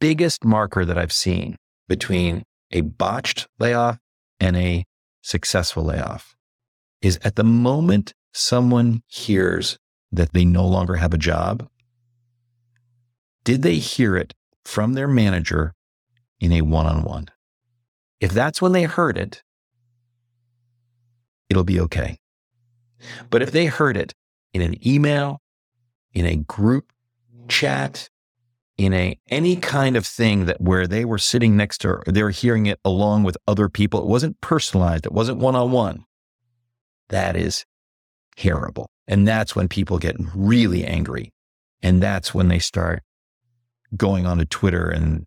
biggest marker that I've seen between a botched layoff and a successful layoff is at the moment someone hears that they no longer have a job, did they hear it from their manager in a one on one? If that's when they heard it, it'll be okay. But if they heard it in an email, in a group chat, in a any kind of thing that where they were sitting next to her, they were hearing it along with other people, it wasn't personalized, it wasn't one on one. That is terrible. And that's when people get really angry. And that's when they start going onto Twitter and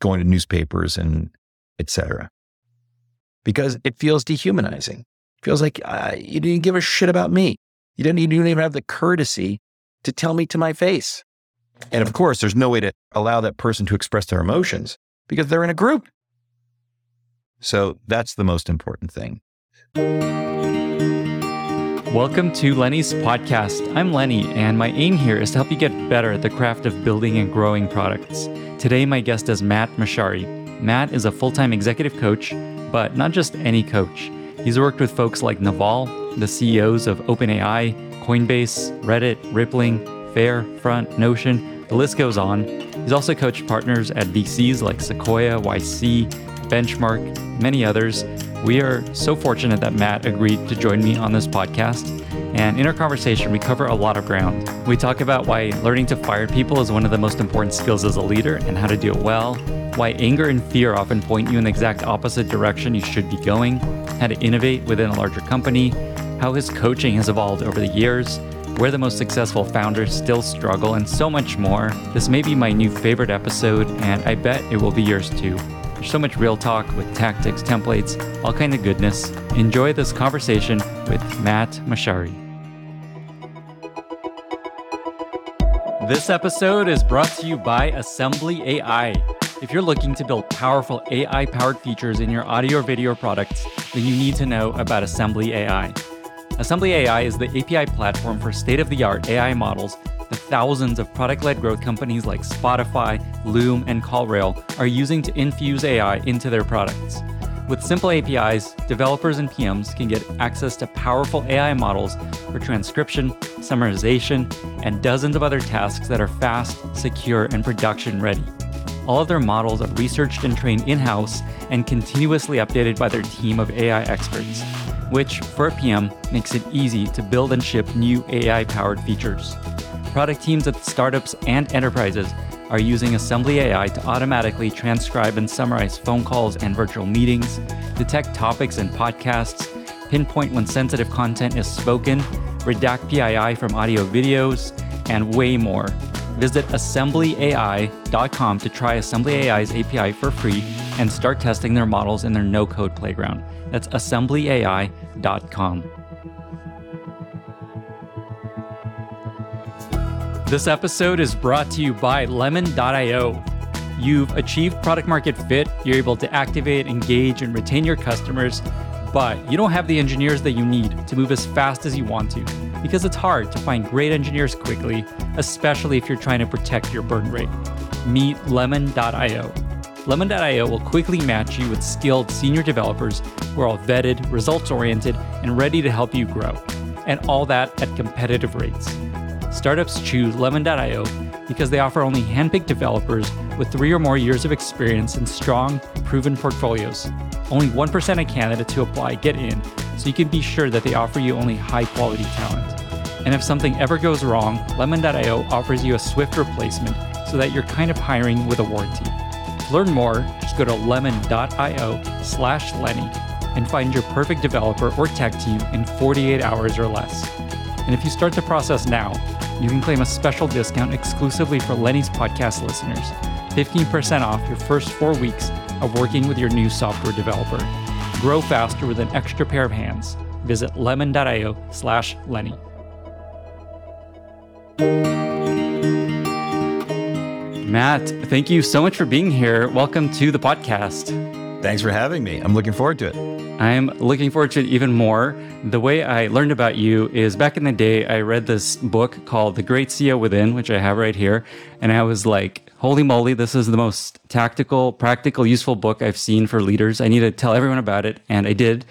going to newspapers and etc. Because it feels dehumanizing. It feels like uh, you didn't give a shit about me. You didn't, you didn't even have the courtesy to tell me to my face. And of course, there's no way to allow that person to express their emotions because they're in a group. So that's the most important thing. Welcome to Lenny's podcast. I'm Lenny, and my aim here is to help you get better at the craft of building and growing products. Today, my guest is Matt Mochary. Matt is a full time executive coach, but not just any coach. He's worked with folks like Naval, the CEOs of OpenAI, Coinbase, Reddit, Rippling, Fair, Front, Notion, the list goes on. He's also coached partners at VCs like Sequoia, YC, Benchmark, many others. We are so fortunate that Matt agreed to join me on this podcast. And in our conversation, we cover a lot of ground. We talk about why learning to fire people is one of the most important skills as a leader and how to do it well, why anger and fear often point you in the exact opposite direction you should be going, how to innovate within a larger company, how his coaching has evolved over the years, where the most successful founders still struggle, and so much more. This may be my new favorite episode, and I bet it will be yours too. There's so much real talk with tactics, templates, all kind of goodness. Enjoy this conversation with Matt Mochary. This episode is brought to you by Assembly AI. If you're looking to build powerful AI powered features in your audio or video products, then you need to know about Assembly AI. Assembly AI is the API platform for state of the art AI models that thousands of product led growth companies like Spotify, Loom, and CallRail are using to infuse AI into their products. With simple APIs, developers and PMs can get access to powerful AI models for transcription, summarization, and dozens of other tasks that are fast, secure, and production ready. All of their models are researched and trained in house and continuously updated by their team of AI experts which for PM makes it easy to build and ship new AI powered features. Product teams at startups and enterprises are using Assembly AI to automatically transcribe and summarize phone calls and virtual meetings, detect topics in podcasts, pinpoint when sensitive content is spoken, redact PII from audio videos, and way more. Visit assemblyai.com to try Assembly AI's API for free and start testing their models in their no code playground. That's assemblyai.com. This episode is brought to you by lemon.io. You've achieved product market fit, you're able to activate, engage, and retain your customers, but you don't have the engineers that you need to move as fast as you want to because it's hard to find great engineers quickly, especially if you're trying to protect your burn rate. Meet lemon.io. Lemon.io will quickly match you with skilled senior developers who are all vetted, results oriented, and ready to help you grow. And all that at competitive rates. Startups choose Lemon.io because they offer only handpicked developers with three or more years of experience and strong, proven portfolios. Only 1% of candidates who apply get in, so you can be sure that they offer you only high quality talent. And if something ever goes wrong, Lemon.io offers you a swift replacement so that you're kind of hiring with a warranty. To learn more, just go to lemon.io slash Lenny and find your perfect developer or tech team in 48 hours or less. And if you start the process now, you can claim a special discount exclusively for Lenny's podcast listeners 15% off your first four weeks of working with your new software developer. Grow faster with an extra pair of hands. Visit lemon.io slash Lenny. Matt, thank you so much for being here. Welcome to the podcast. Thanks for having me. I'm looking forward to it. I'm looking forward to it even more. The way I learned about you is back in the day, I read this book called The Great CEO Within, which I have right here. And I was like holy moly, this is the most tactical, practical, useful book I've seen for leaders. I need to tell everyone about it. And I did.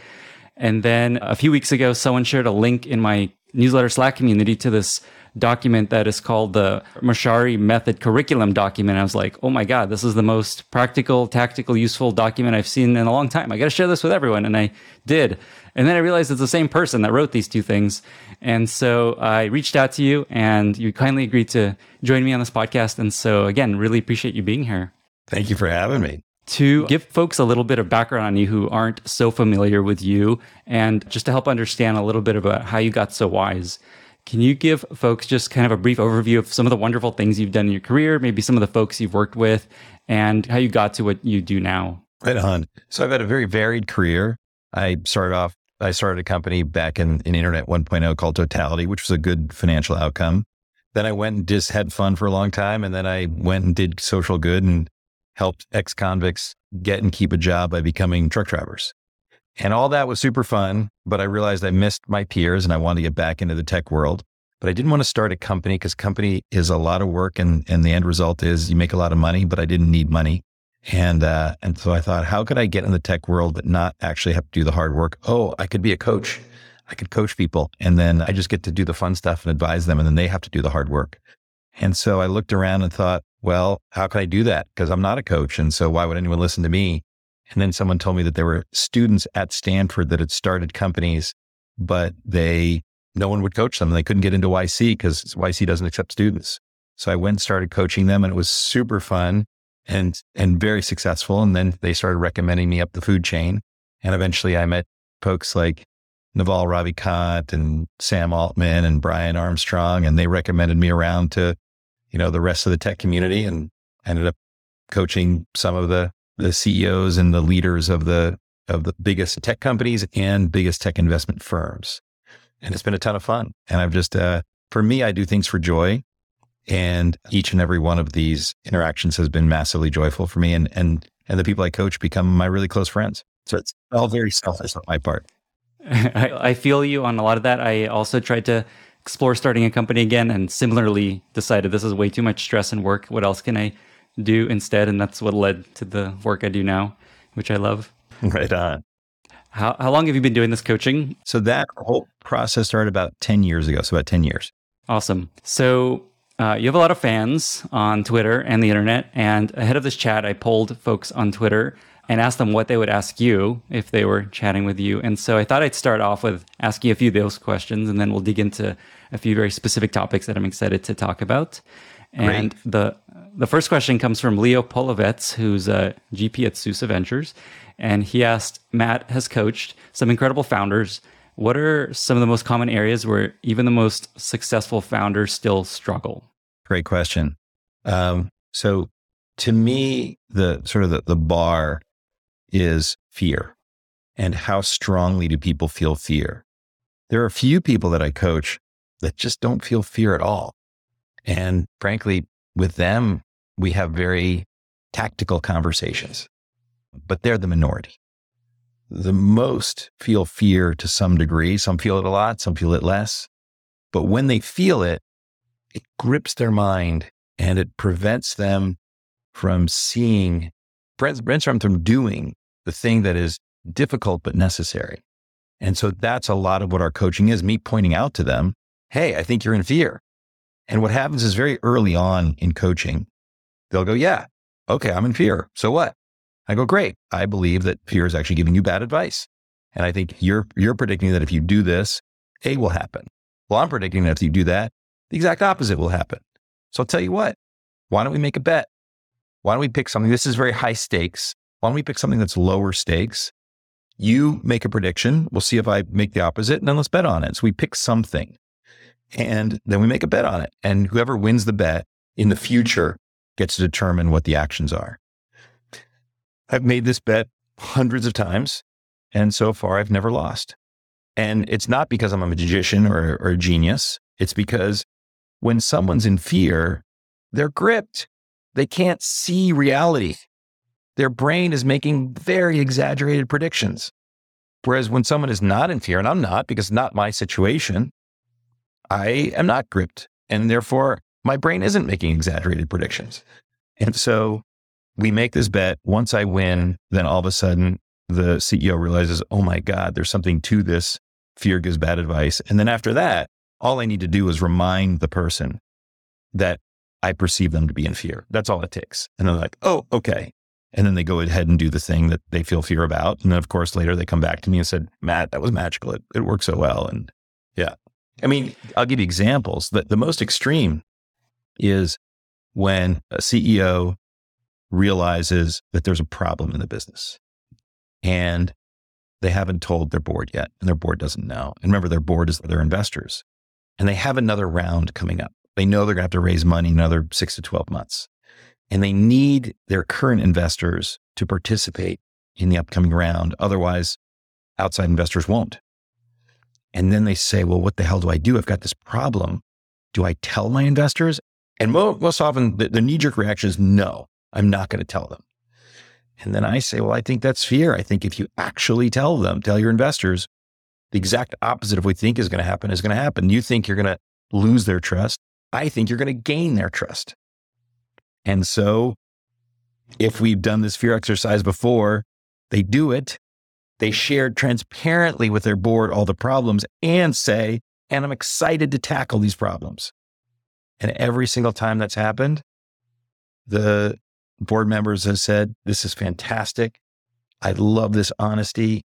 And then a few weeks ago, someone shared a link in my newsletter Slack community to this document that is called the Mochary Method Curriculum document. I was like, oh my God, this is the most practical, tactical, useful document I've seen in a long time. I got to share this with everyone. And I did. And then I realized it's the same person that wrote these two things. And so I reached out to you and you kindly agreed to join me on this podcast. And so again, really appreciate you being here. Thank you for having me to give folks a little bit of background on you who aren't so familiar with you and just to help understand a little bit about how you got so wise. Can you give folks just kind of a brief overview of some of the wonderful things you've done in your career, maybe some of the folks you've worked with, and how you got to what you do now? Right on. So I've had a very varied career. I started off, I started a company back in, in Internet 1.0 called Totality, which was a good financial outcome. Then I went and just had fun for a long time. And then I went and did social good and helped ex convicts get and keep a job by becoming truck drivers. And all that was super fun, but I realized I missed my peers and I wanted to get back into the tech world. But I didn't want to start a company because company is a lot of work and, and the end result is you make a lot of money, but I didn't need money. And uh, and so I thought, how could I get in the tech world but not actually have to do the hard work? Oh, I could be a coach. I could coach people and then I just get to do the fun stuff and advise them and then they have to do the hard work. And so I looked around and thought, well, how can I do that? Because I'm not a coach. And so why would anyone listen to me? And then someone told me that there were students at Stanford that had started companies, but they, no one would coach them. They couldn't get into YC because YC doesn't accept students. So I went and started coaching them and it was super fun and, and very successful. And then they started recommending me up the food chain. And eventually I met folks like Naval Ravikant and Sam Altman and Brian Armstrong, and they recommended me around to you know, the rest of the tech community and ended up coaching some of the, the CEOs and the leaders of the, of the biggest tech companies and biggest tech investment firms. And it's been a ton of fun. And I've just, uh, for me, I do things for joy. And each and every one of these interactions has been massively joyful for me. And, and, and the people I coach become my really close friends. So it's all very selfish on my part. I, I feel you on a lot of that. I also tried to explore starting a company again and similarly decided this is way too much stress and work. What else can I do instead? And that's what led to the work I do now, which I love. Right on. How, how long have you been doing this coaching? So that whole process started about 10 years ago. So about 10 years. Awesome. So uh, you have a lot of fans on Twitter and the internet. And ahead of this chat, I polled folks on Twitter and asked them what they would ask you if they were chatting with you. And so I thought I'd start off with asking a few of those questions, and then we'll dig into a few very specific topics that I'm excited to talk about. And Great. the the first question comes from Leo Polovets, who's a GP at Susa Ventures, and he asked, "Matt has coached some incredible founders. What are some of the most common areas where even the most successful founders still struggle?" Great question. Um, so, to me, the sort of the, the bar is fear, and how strongly do people feel fear? There are a few people that I coach that just don't feel fear at all. And frankly, with them, we have very tactical conversations, but they're the minority. The most feel fear to some degree. Some feel it a lot, some feel it less. But when they feel it, it grips their mind and it prevents them from seeing, prevents them from doing the thing that is difficult but necessary. And so that's a lot of what our coaching is me pointing out to them Hey, I think you're in fear. And what happens is very early on in coaching, they'll go, Yeah, okay, I'm in fear. So what? I go, Great. I believe that fear is actually giving you bad advice. And I think you're, you're predicting that if you do this, A will happen. Well, I'm predicting that if you do that, the exact opposite will happen. So I'll tell you what, why don't we make a bet? Why don't we pick something? This is very high stakes. Why don't we pick something that's lower stakes? You make a prediction. We'll see if I make the opposite, and then let's bet on it. So we pick something and then we make a bet on it. And whoever wins the bet in the future gets to determine what the actions are. I've made this bet hundreds of times, and so far I've never lost. And it's not because I'm a magician or, or a genius. It's because when someone's in fear, they're gripped. They can't see reality. Their brain is making very exaggerated predictions. Whereas when someone is not in fear, and I'm not because not my situation, I am not gripped. And therefore, my brain isn't making exaggerated predictions. And so we make this bet. Once I win, then all of a sudden the CEO realizes, oh my God, there's something to this. Fear gives bad advice. And then after that, all I need to do is remind the person that I perceive them to be in fear. That's all it takes. And they're like, oh, okay. And then they go ahead and do the thing that they feel fear about. And then, of course, later they come back to me and said, Matt, that was magical. It, it worked so well. And yeah. I mean, I'll give you examples. The, the most extreme is when a CEO realizes that there's a problem in the business and they haven't told their board yet, and their board doesn't know. And remember, their board is their investors, and they have another round coming up. They know they're going to have to raise money another six to 12 months. And they need their current investors to participate in the upcoming round. Otherwise, outside investors won't. And then they say, well, what the hell do I do? I've got this problem. Do I tell my investors? And most often, the, the knee jerk reaction is no, I'm not going to tell them. And then I say, well, I think that's fear. I think if you actually tell them, tell your investors, the exact opposite of what we think is going to happen is going to happen. You think you're going to lose their trust. I think you're going to gain their trust. And so if we've done this fear exercise before, they do it. They share transparently with their board all the problems and say, and I'm excited to tackle these problems. And every single time that's happened, the board members have said, This is fantastic. I love this honesty.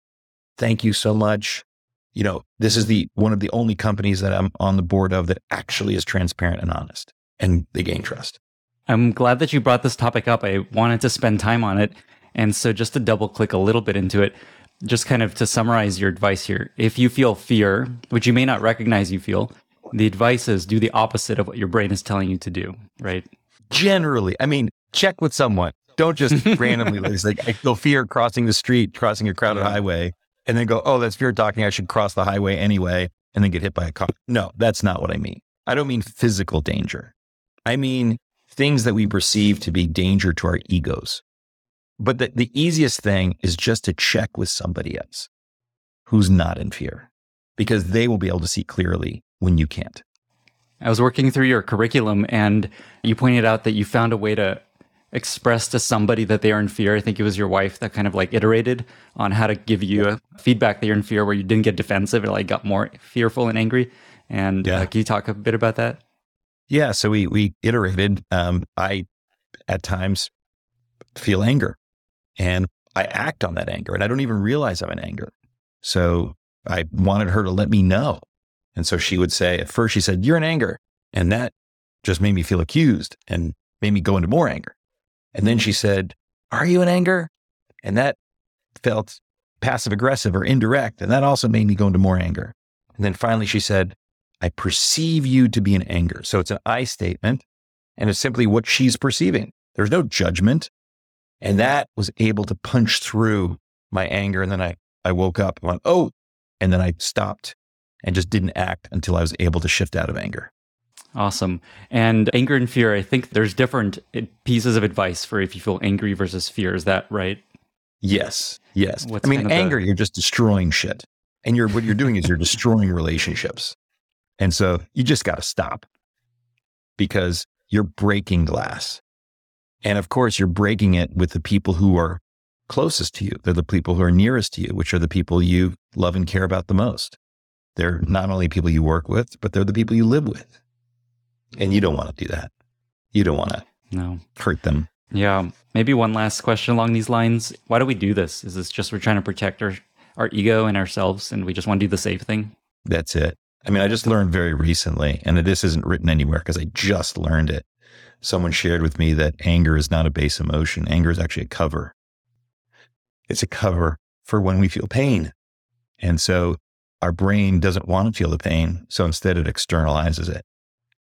Thank you so much. You know, this is the one of the only companies that I'm on the board of that actually is transparent and honest and they gain trust. I'm glad that you brought this topic up. I wanted to spend time on it. And so just to double click a little bit into it, just kind of to summarize your advice here. If you feel fear, which you may not recognize you feel, the advice is do the opposite of what your brain is telling you to do, right? Generally, I mean, check with someone. Don't just randomly like I feel fear crossing the street, crossing a crowded yeah. highway, and then go, oh, that's fear talking. I should cross the highway anyway, and then get hit by a car. No, that's not what I mean. I don't mean physical danger. I mean things that we perceive to be danger to our egos. But the, the easiest thing is just to check with somebody else who's not in fear because they will be able to see clearly when you can't. I was working through your curriculum and you pointed out that you found a way to express to somebody that they are in fear. I think it was your wife that kind of like iterated on how to give you a feedback that you're in fear where you didn't get defensive or like got more fearful and angry. And yeah. uh, can you talk a bit about that? Yeah. So we we iterated. Um, I at times feel anger, and I act on that anger, and I don't even realize I'm in anger. So I wanted her to let me know, and so she would say. At first, she said, "You're in anger," and that just made me feel accused and made me go into more anger. And then she said, "Are you in anger?" And that felt passive aggressive or indirect, and that also made me go into more anger. And then finally, she said, I perceive you to be in anger. So it's an I statement and it's simply what she's perceiving. There's no judgment. And that was able to punch through my anger. And then I, I woke up and went, oh, and then I stopped and just didn't act until I was able to shift out of anger. Awesome. And anger and fear, I think there's different eh, pieces of advice for if you feel angry versus fear. Is that right? Yes. Yes. What's I mean, anger, the... you're just destroying shit. And you're what you're doing is you're destroying relationships. And so you just got to stop because you're breaking glass. And of course, you're breaking it with the people who are closest to you. They're the people who are nearest to you, which are the people you love and care about the most. They're not only people you work with, but they're the people you live with. And you don't want to do that. You don't want to no. hurt them. Yeah. Maybe one last question along these lines. Why do we do this? Is this just we're trying to protect our, our ego and ourselves and we just want to do the safe thing? That's it. I mean, I just learned very recently, and this isn't written anywhere because I just learned it. Someone shared with me that anger is not a base emotion. Anger is actually a cover. It's a cover for when we feel pain. And so our brain doesn't want to feel the pain. So instead, it externalizes it.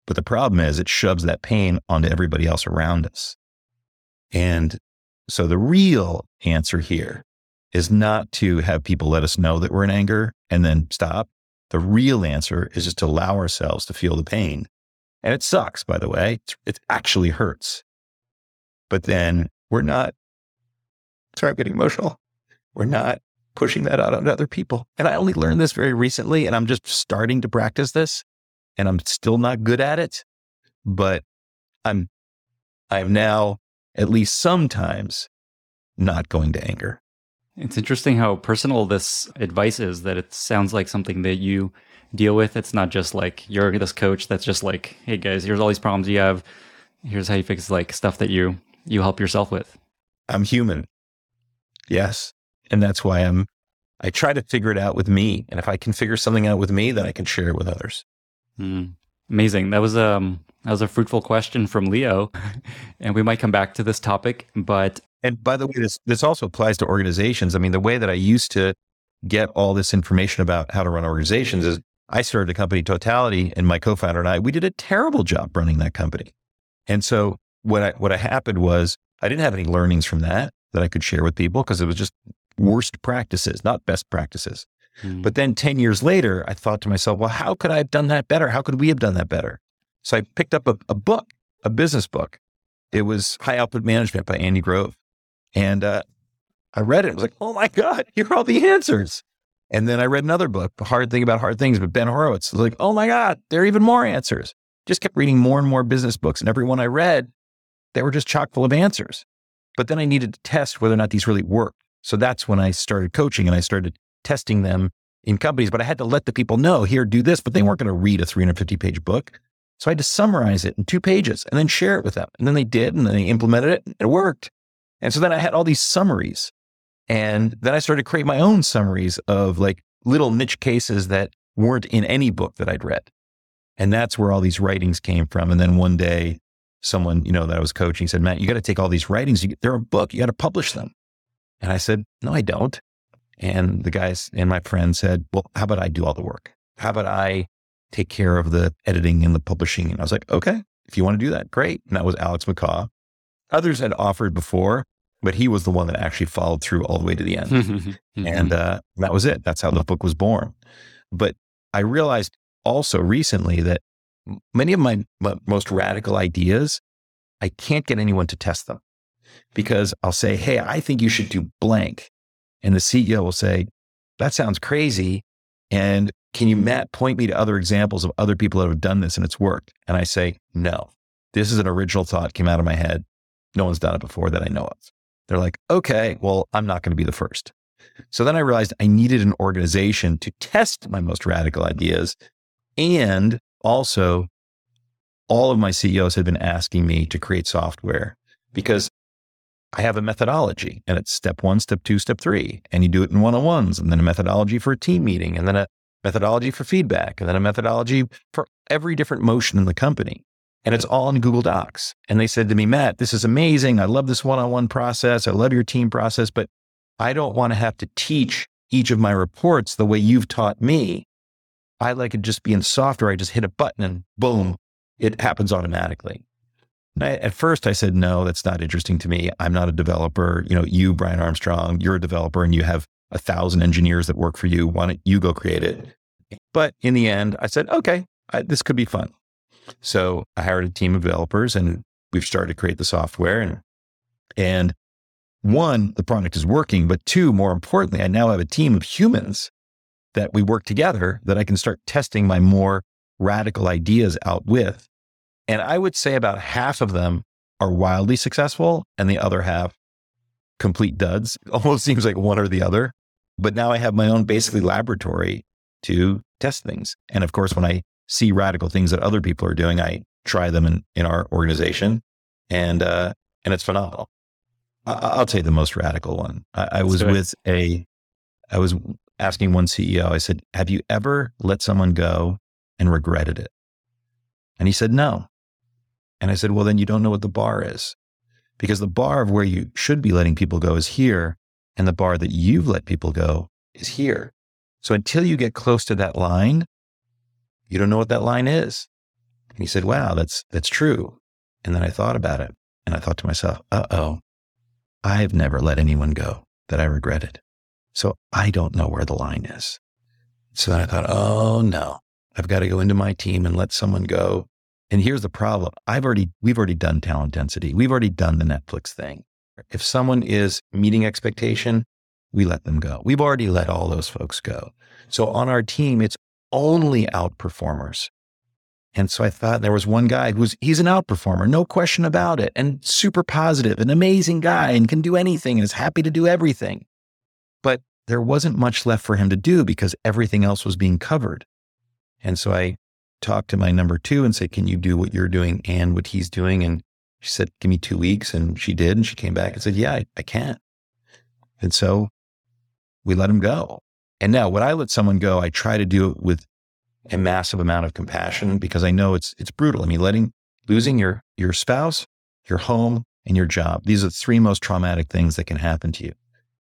But the problem is, it shoves that pain onto everybody else around us. And so the real answer here is not to have people let us know that we're in anger and then stop. The real answer is just to allow ourselves to feel the pain. And it sucks, by the way. It actually hurts. But then we're not, sorry, I'm getting emotional. We're not pushing that out on other people. And I only learned this very recently, and I'm just starting to practice this, and I'm still not good at it. But I'm, I'm now at least sometimes not going to anger. It's interesting how personal this advice is that it sounds like something that you deal with. It's not just like you're this coach that's just like, hey guys, here's all these problems you have. Here's how you fix like stuff that you you help yourself with. I'm human. Yes. And that's why I'm I try to figure it out with me. And if I can figure something out with me, then I can share it with others. Mm, amazing. That was um that was a fruitful question from Leo. and we might come back to this topic, but and by the way, this this also applies to organizations. I mean, the way that I used to get all this information about how to run organizations is I started a company Totality and my co-founder and I, we did a terrible job running that company. And so what I, what happened was I didn't have any learnings from that that I could share with people because it was just worst practices, not best practices. Mm. But then 10 years later, I thought to myself, well, how could I have done that better? How could we have done that better? So I picked up a, a book, a business book. It was High Output Management by Andy Grove. And uh, I read it. I was like, oh my God, here are all the answers. And then I read another book, Hard Thing About Hard Things, but Ben Horowitz. Was like, oh my God, there are even more answers. Just kept reading more and more business books. And every one I read, they were just chock full of answers. But then I needed to test whether or not these really worked. So that's when I started coaching and I started testing them in companies. But I had to let the people know, here, do this. But they weren't going to read a 350 page book. So I had to summarize it in two pages and then share it with them. And then they did, and then they implemented it, and it worked. And so then I had all these summaries. And then I started to create my own summaries of like little niche cases that weren't in any book that I'd read. And that's where all these writings came from. And then one day, someone, you know, that I was coaching said, Matt, you got to take all these writings. They're a book. You got to publish them. And I said, no, I don't. And the guys and my friend said, well, how about I do all the work? How about I take care of the editing and the publishing? And I was like, okay, if you want to do that, great. And that was Alex MacCaw. Others had offered before, but he was the one that actually followed through all the way to the end. Mm-hmm. and uh, that was it. That's how the book was born. But I realized also recently that many of my, my most radical ideas, I can't get anyone to test them because I'll say, Hey, I think you should do blank. And the CEO will say, That sounds crazy. And can you, Matt, point me to other examples of other people that have done this and it's worked? And I say, No, this is an original thought came out of my head. No one's done it before that I know of. They're like, okay, well, I'm not going to be the first. So then I realized I needed an organization to test my most radical ideas. And also, all of my CEOs had been asking me to create software because I have a methodology and it's step one, step two, step three. And you do it in one on ones, and then a methodology for a team meeting, and then a methodology for feedback, and then a methodology for every different motion in the company and it's all in Google Docs. And they said to me, Matt, this is amazing. I love this one on one process. I love your team process, but I don't want to have to teach each of my reports the way you've taught me. I like it just being software. I just hit a button and boom, it happens automatically. I, at first, I said, no, that's not interesting to me. I'm not a developer. You know, you, Brian Armstrong, you're a developer and you have a thousand engineers that work for you. Why don't you go create it? But in the end, I said, okay, I, this could be fun. So I hired a team of developers and we've started to create the software and and one, the product is working, but two, more importantly, I now have a team of humans that we work together that I can start testing my more radical ideas out with. And I would say about half of them are wildly successful and the other half complete duds. It almost seems like one or the other. But now I have my own basically laboratory to test things. And of course, when I see radical things that other people are doing. I try them in, in our organization and, uh, and it's phenomenal. I, will tell you the most radical one. I, I was with a, I was asking one CEO, I said, have you ever let someone go and regretted it? And he said, no. And I said, well, then you don't know what the bar is because the bar of where you should be letting people go is here. And the bar that you've let people go is here. So until you get close to that line, you don't know what that line is. And he said, Wow, that's, that's true. And then I thought about it and I thought to myself, uh oh, I've never let anyone go that I regretted. So I don't know where the line is. So then I thought, oh no, I've got to go into my team and let someone go. And here's the problem. I've already, we've already done talent density. We've already done the Netflix thing. If someone is meeting expectation, we let them go. We've already let all those folks go. So on our team, it's only outperformers. And so I thought there was one guy who's he's an outperformer, no question about it, and super positive, an amazing guy, and can do anything and is happy to do everything. But there wasn't much left for him to do because everything else was being covered. And so I talked to my number two and say, Can you do what you're doing and what he's doing? And she said, Give me two weeks. And she did. And she came back and said, Yeah, I, I can. And so we let him go. And now when I let someone go, I try to do it with a massive amount of compassion because I know it's it's brutal. I mean, letting losing your your spouse, your home, and your job. These are the three most traumatic things that can happen to you.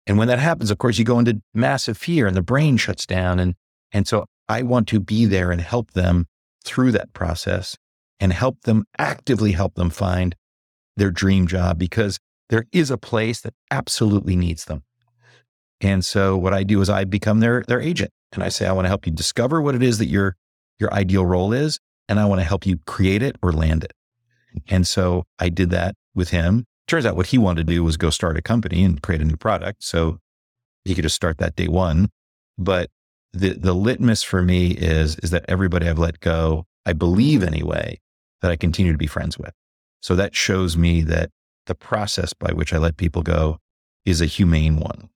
And when that happens, of course, you go into massive fear and the brain shuts down. And and so I want to be there and help them through that process and help them actively help them find their dream job because there is a place that absolutely needs them. And so what I do is I become their their agent and I say I want to help you discover what it is that your your ideal role is and I want to help you create it or land it. And so I did that with him. Turns out what he wanted to do was go start a company and create a new product. So he could just start that day one. But the the litmus for me is is that everybody I've let go, I believe anyway, that I continue to be friends with. So that shows me that the process by which I let people go is a humane one.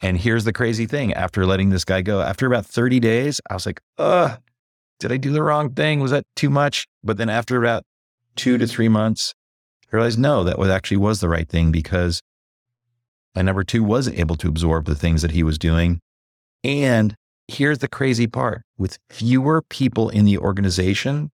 And here's the crazy thing after letting this guy go, after about 30 days, I was like, ugh, did I do the wrong thing? Was that too much? But then after about two to three months, I realized no, that was actually was the right thing because my number two was able to absorb the things that he was doing. And here's the crazy part with fewer people in the organization,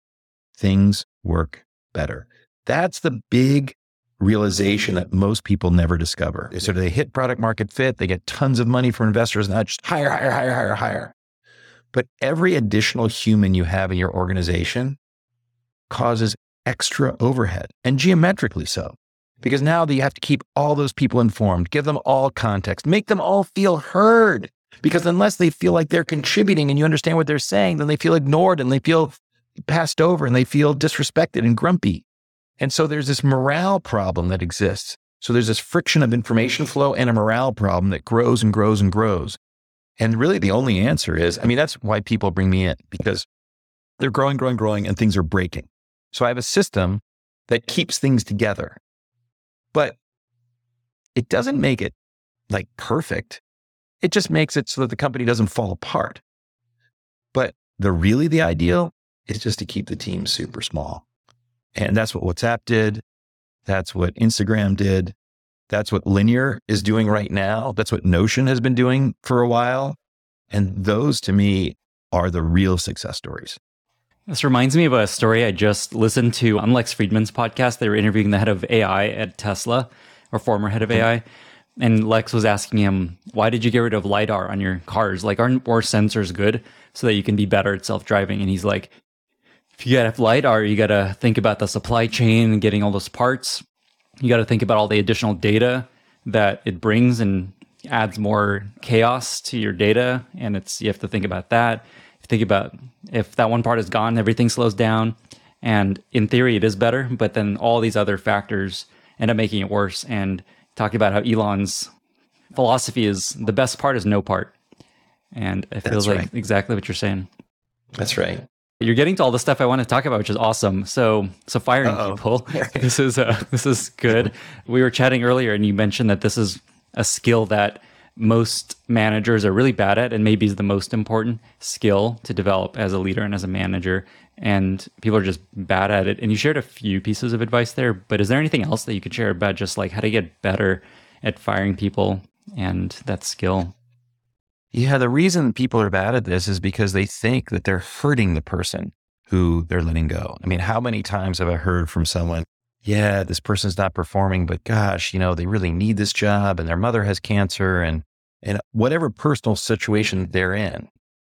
things work better. That's the big realization that most people never discover. So they hit product market fit, they get tons of money from investors, and just hire, hire, hire, hire, hire. But every additional human you have in your organization causes extra overhead and geometrically so. Because now that you have to keep all those people informed, give them all context, make them all feel heard. Because unless they feel like they're contributing and you understand what they're saying, then they feel ignored and they feel passed over and they feel disrespected and grumpy. And so there's this morale problem that exists. So there's this friction of information flow and a morale problem that grows and grows and grows. And really the only answer is, I mean, that's why people bring me in because they're growing, growing, growing, and things are breaking. So I have a system that keeps things together, but it doesn't make it like perfect. It just makes it so that the company doesn't fall apart. But the really the ideal is just to keep the team super small. And that's what WhatsApp did. That's what Instagram did. That's what Linear is doing right now. That's what Notion has been doing for a while. And those to me are the real success stories. This reminds me of a story I just listened to on Lex Fridman's podcast. They were interviewing the head of AI at Tesla, or former head of hmm. AI. And Lex was asking him, Why did you get rid of LiDAR on your cars? Like, aren't more sensors good so that you can be better at self driving? And he's like, if you got to have LiDAR, you got to think about the supply chain and getting all those parts. You got to think about all the additional data that it brings and adds more chaos to your data. And it's, you have to think about that. Think about if that one part is gone, everything slows down. And in theory, it is better, but then all these other factors end up making it worse. And talking about how Elon's philosophy is the best part is no part. And it feels That's like right. exactly what you're saying. That's right. You're getting to all the stuff I want to talk about, which is awesome. So, so firing Uh-oh. people, this is uh, this is good. We were chatting earlier, and you mentioned that this is a skill that most managers are really bad at, and maybe is the most important skill to develop as a leader and as a manager. And people are just bad at it. And you shared a few pieces of advice there, but is there anything else that you could share about just like how to get better at firing people and that skill? Yeah, the reason people are bad at this is because they think that they're hurting the person who they're letting go. I mean, how many times have I heard from someone, yeah, this person's not performing, but gosh, you know, they really need this job and their mother has cancer and and whatever personal situation they're in.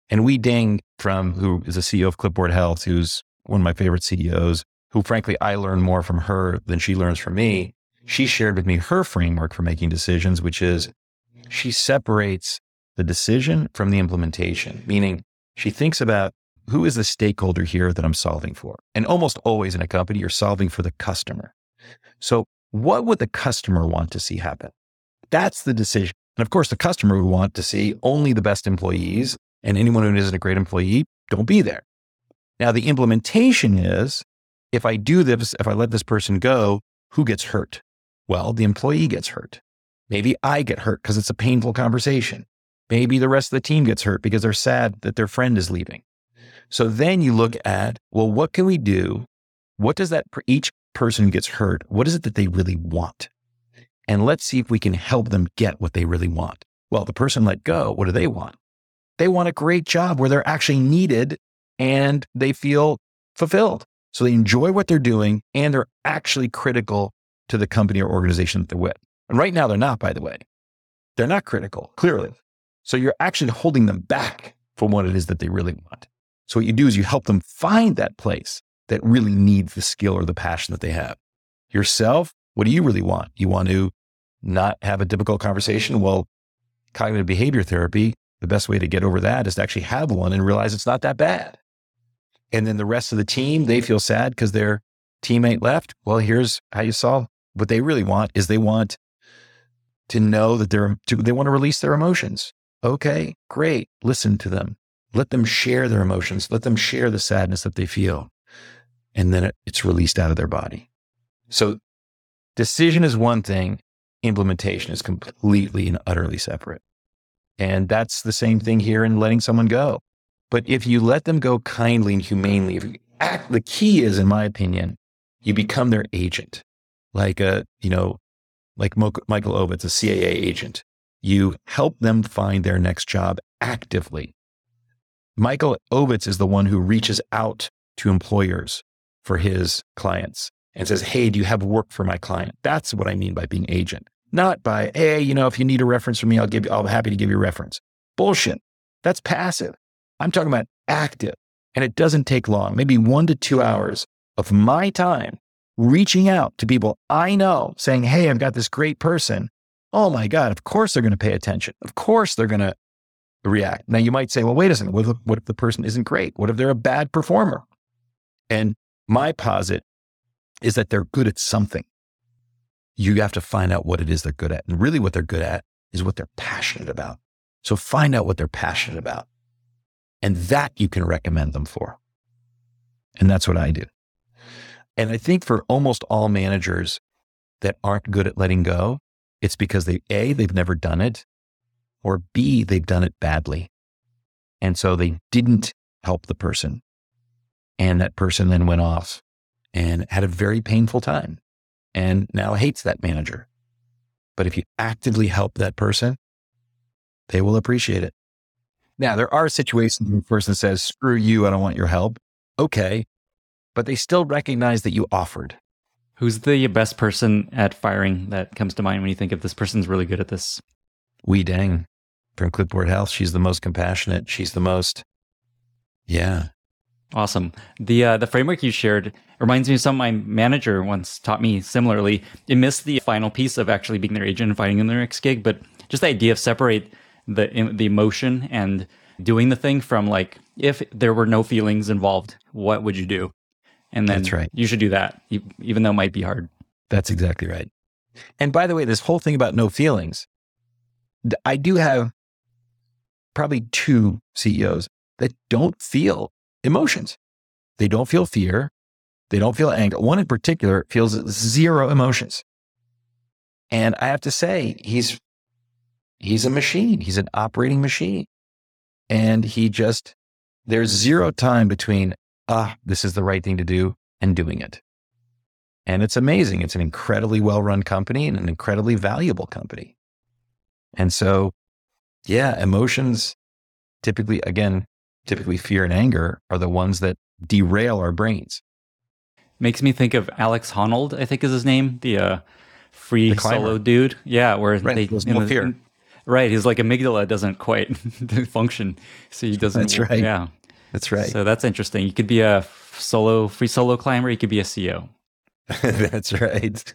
And Wei Deng from who is a CEO of Clipboard Health, who's one of my favorite CEOs, who frankly I learn more from her than she learns from me. She shared with me her framework for making decisions, which is she separates the decision from the implementation, meaning she thinks about who is the stakeholder here that I'm solving for? And almost always in a company, you're solving for the customer. So what would the customer want to see happen? That's the decision. And of course, the customer would want to see only the best employees and anyone who isn't a great employee, don't be there. Now, the implementation is if I do this, if I let this person go, who gets hurt? Well, the employee gets hurt. Maybe I get hurt because it's a painful conversation. Maybe the rest of the team gets hurt because they're sad that their friend is leaving. So then you look at, well, what can we do? What does that, each person who gets hurt, what is it that they really want? And let's see if we can help them get what they really want. Well, the person let go, what do they want? They want a great job where they're actually needed and they feel fulfilled. So they enjoy what they're doing and they're actually critical to the company or organization that they're with. And right now, they're not, by the way. They're not critical, clearly. So you're actually holding them back from what it is that they really want. So what you do is you help them find that place that really needs the skill or the passion that they have. Yourself, what do you really want? You want to not have a difficult conversation? Well, cognitive behavior therapy, the best way to get over that is to actually have one and realize it's not that bad. And then the rest of the team, they feel sad because their teammate left. Well, here's how you solve what they really want is they want to know that they're, to, they want to release their emotions. Okay, great. Listen to them. Let them share their emotions. Let them share the sadness that they feel. And then it, it's released out of their body. So decision is one thing. Implementation is completely and utterly separate. And that's the same thing here in letting someone go. But if you let them go kindly and humanely, if you act, the key is, in my opinion, you become their agent, like a, you know, like Michael Ovitz, a CAA agent. You help them find their next job actively. Michael Ovitz is the one who reaches out to employers for his clients and says, Hey, do you have work for my client? That's what I mean by being agent, not by, Hey, you know, if you need a reference from me, I'll give you, I'll be happy to give you a reference. Bullshit. That's passive. I'm talking about active. And it doesn't take long, maybe one to two hours of my time reaching out to people I know saying, Hey, I've got this great person. Oh my God, of course they're going to pay attention. Of course they're going to react. Now you might say, well, wait a second. What if, what if the person isn't great? What if they're a bad performer? And my posit is that they're good at something. You have to find out what it is they're good at. And really what they're good at is what they're passionate about. So find out what they're passionate about. And that you can recommend them for. And that's what I do. And I think for almost all managers that aren't good at letting go, it's because they, A, they've never done it, or B, they've done it badly. And so they didn't help the person. And that person then went off and had a very painful time and now hates that manager. But if you actively help that person, they will appreciate it. Now, there are situations where a person says, screw you, I don't want your help. Okay. But they still recognize that you offered. Who's the best person at firing that comes to mind when you think of this person's really good at this? Wei Deng from Clipboard Health. She's the most compassionate. She's the most, yeah. Awesome. The uh, the framework you shared reminds me of something my manager once taught me similarly. It missed the final piece of actually being their agent and finding in their next gig, but just the idea of separate the the emotion and doing the thing from like if there were no feelings involved, what would you do? And then That's right. you should do that, even though it might be hard. That's exactly right. And by the way, this whole thing about no feelings, I do have probably two CEOs that don't feel emotions. They don't feel fear. They don't feel anger. One in particular feels zero emotions. And I have to say, he's he's a machine. He's an operating machine. And he just there's zero time between ah, this is the right thing to do and doing it. And it's amazing. It's an incredibly well-run company and an incredibly valuable company. And so, yeah, emotions typically again typically fear and anger, are the ones that derail our brains. Makes me think of Alex Honnold, I think is his name, the uh, free the solo dude. Yeah, where right. they There's no the, fear. In, right, his like amygdala doesn't quite function, so he doesn't. That's right. Yeah, that's right. So that's interesting. You could be a solo free solo climber. You could be a CEO. that's right.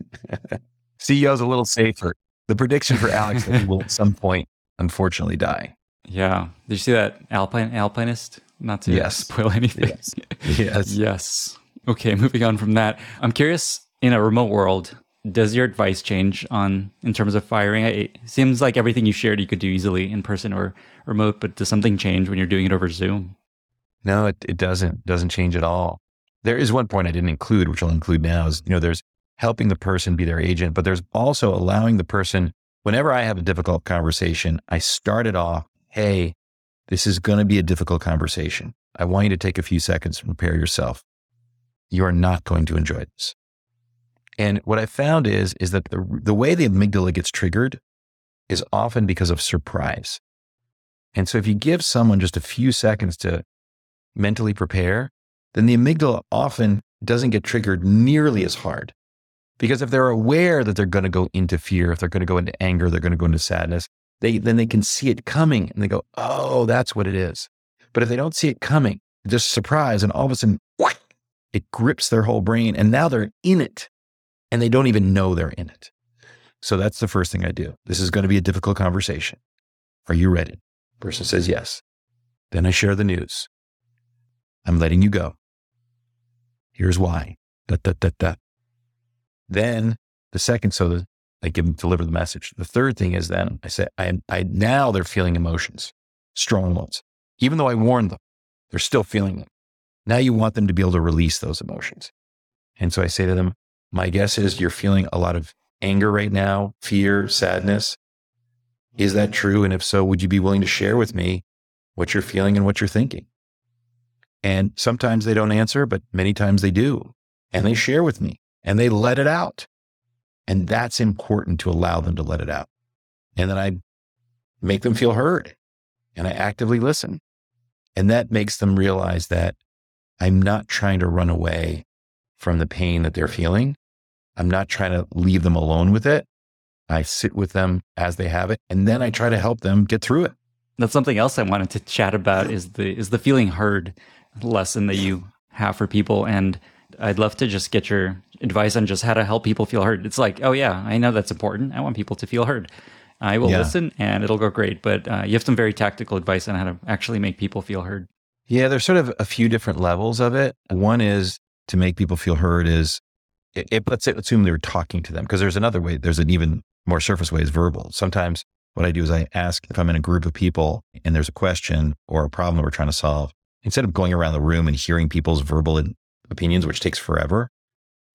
CEO is a little safer. The prediction for Alex that he will at some point, unfortunately, die. Yeah. Did you see that alpine alpinist? Not to yes. spoil anything. Yes. Yes. yes. Okay, moving on from that. I'm curious in a remote world, does your advice change on in terms of firing? It seems like everything you shared you could do easily in person or remote, but does something change when you're doing it over Zoom? No, it, it doesn't, doesn't change at all. There is one point I didn't include, which I'll include now is, you know, there's helping the person be their agent, but there's also allowing the person, whenever I have a difficult conversation, I start it off, Hey, this is going to be a difficult conversation. I want you to take a few seconds to prepare yourself. You are not going to enjoy this. And what I found is, is that the, the way the amygdala gets triggered is often because of surprise. And so if you give someone just a few seconds to mentally prepare, then the amygdala often doesn't get triggered nearly as hard. Because if they're aware that they're going to go into fear, if they're going to go into anger, they're going to go into sadness, they, then they can see it coming and they go, oh, that's what it is. But if they don't see it coming, just surprise, and all of a sudden, it grips their whole brain. And now they're in it and they don't even know they're in it. So that's the first thing I do. This is going to be a difficult conversation. Are you ready? Person says yes. Then I share the news. I'm letting you go. Here's why. Da, da, da, da. Then the second, so the, I give them deliver the message. The third thing is then I say, I, I now they're feeling emotions, strong ones. Even though I warned them, they're still feeling them. Now you want them to be able to release those emotions. And so I say to them, my guess is you're feeling a lot of anger right now, fear, sadness. Is that true? And if so, would you be willing to share with me what you're feeling and what you're thinking? And sometimes they don't answer, but many times they do. And they share with me and they let it out. And that's important to allow them to let it out. And then I make them feel heard and I actively listen. And that makes them realize that I'm not trying to run away from the pain that they're feeling. I'm not trying to leave them alone with it. I sit with them as they have it, and then I try to help them get through it. That's something else I wanted to chat about is the is the feeling heard lesson that you have for people. And I'd love to just get your advice on just how to help people feel heard. It's like, oh yeah, I know that's important. I want people to feel heard. I will yeah. listen and it'll go great. But uh, you have some very tactical advice on how to actually make people feel heard. Yeah, there's sort of a few different levels of it. One is to make people feel heard is it, let's say, assume they're talking to them because there's another way. There's an even more surface way is verbal. Sometimes what I do is I ask if I'm in a group of people and there's a question or a problem that we're trying to solve, instead of going around the room and hearing people's verbal opinions, which takes forever,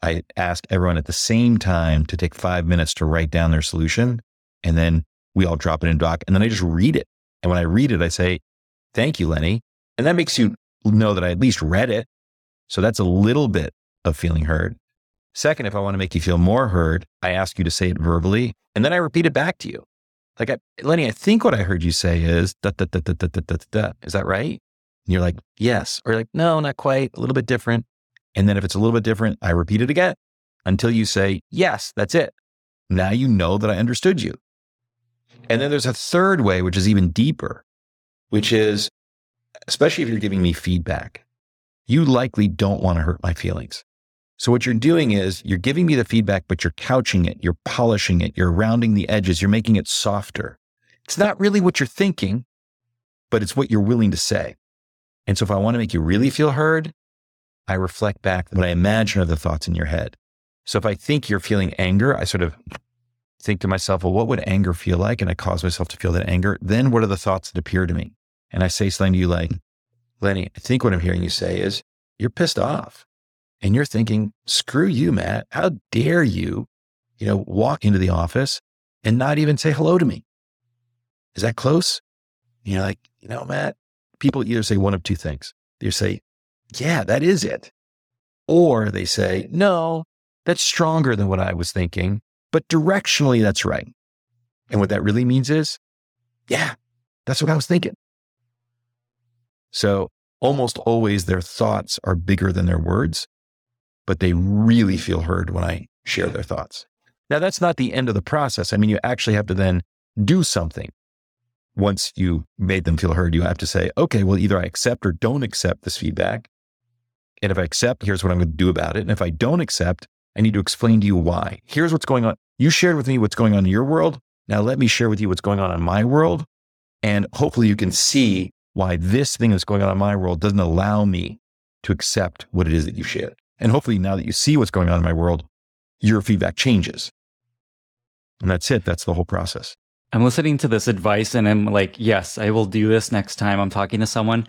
I ask everyone at the same time to take five minutes to write down their solution. And then we all drop it in doc. And then I just read it. And when I read it, I say, thank you, Lenny. And that makes you know that I at least read it. So that's a little bit of feeling heard. Second, if I want to make you feel more heard, I ask you to say it verbally and then I repeat it back to you. Like, I, Lenny, I think what I heard you say is da, da, da, da, da, da, da, da. Is that right? And you're like, yes. Or you're like, no, not quite, a little bit different. And then if it's a little bit different, I repeat it again until you say, yes, that's it. Now you know that I understood you. And then there's a third way, which is even deeper, which is especially if you're giving me feedback, you likely don't want to hurt my feelings. So what you're doing is you're giving me the feedback, but you're couching it, you're polishing it, you're rounding the edges, you're making it softer. It's not really what you're thinking, but it's what you're willing to say. And so if I want to make you really feel heard, I reflect back what I imagine are the thoughts in your head. So if I think you're feeling anger, I sort of think to myself, well, what would anger feel like? And I cause myself to feel that anger. Then what are the thoughts that appear to me? and I say something to you like, Lenny, I think what I'm hearing you say is you're pissed off and you're thinking, screw you, Matt. How dare you, you know, walk into the office and not even say hello to me? Is that close? And you're like, you know, Matt, people either say one of two things. They say, yeah, that is it. Or they say, no, that's stronger than what I was thinking, but directionally, that's right. And what that really means is, yeah, that's what I was thinking. So almost always their thoughts are bigger than their words, but they really feel heard when I share their thoughts. Now, that's not the end of the process. I mean, you actually have to then do something. Once you made them feel heard, you have to say, okay, well, either I accept or don't accept this feedback. And if I accept, here's what I'm going to do about it. And if I don't accept, I need to explain to you why. Here's what's going on. You shared with me what's going on in your world. Now let me share with you what's going on in my world. And hopefully you can see why this thing that's going on in my world doesn't allow me to accept what it is that you shared. And hopefully, now that you see what's going on in my world, your feedback changes. And that's it. That's the whole process. I'm listening to this advice and I'm like, yes, I will do this next time I'm talking to someone.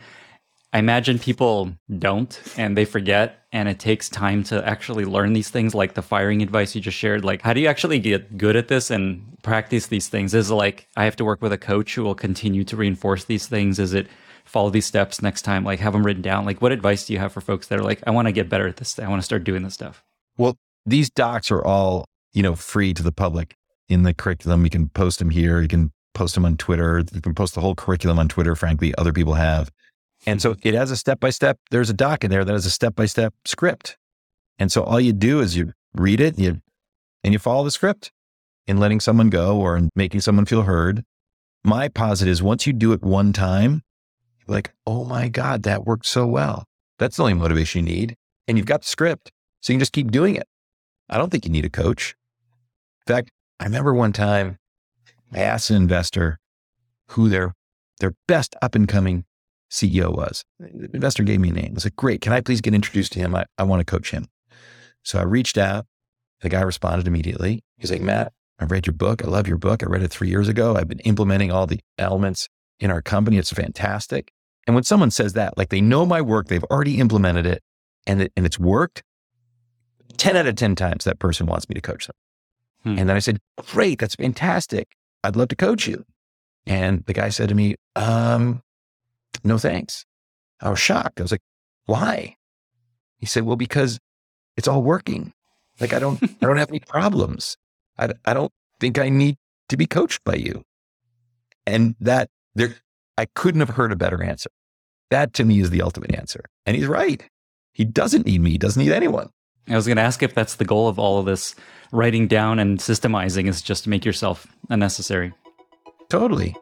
I imagine people don't and they forget, and it takes time to actually learn these things, like the firing advice you just shared. Like, how do you actually get good at this and practice these things? Is like I have to work with a coach who will continue to reinforce these things? Is it follow these steps next time? Like, have them written down? Like, what advice do you have for folks that are like, I want to get better at this? I want to start doing this stuff? Well, these docs are all, you know, free to the public in the curriculum. You can post them here. You can post them on Twitter. You can post the whole curriculum on Twitter. Frankly, other people have. And so it has a step by step. There's a doc in there that has a step by step script. And so all you do is you read it, you and you follow the script in letting someone go or in making someone feel heard. My posit is once you do it one time, you're like, oh my God, that worked so well. That's the only motivation you need. And you've got the script. So you can just keep doing it. I don't think you need a coach. In fact, I remember one time I asked an investor who their their best up and coming CEO was. The investor gave me a name. I was like, great. Can I please get introduced to him? I, I want to coach him. So I reached out. The guy responded immediately. He's like, Matt, I read your book. I love your book. I read it three years ago. I've been implementing all the elements in our company. It's fantastic. And when someone says that, like they know my work, they've already implemented it and, it, and it's worked, 10 out of 10 times that person wants me to coach them. Hmm. And then I said, great. That's fantastic. I'd love to coach you. And the guy said to me, um, no thanks. I was shocked. I was like, why? He said, well, because it's all working. Like I don't, I don't have any problems. I, I don't think I need to be coached by you. And that there, I couldn't have heard a better answer. That to me is the ultimate answer. And he's right. He doesn't need me. He doesn't need anyone. I was going to ask if that's the goal of all of this writing down and systemizing is just to make yourself unnecessary. Totally.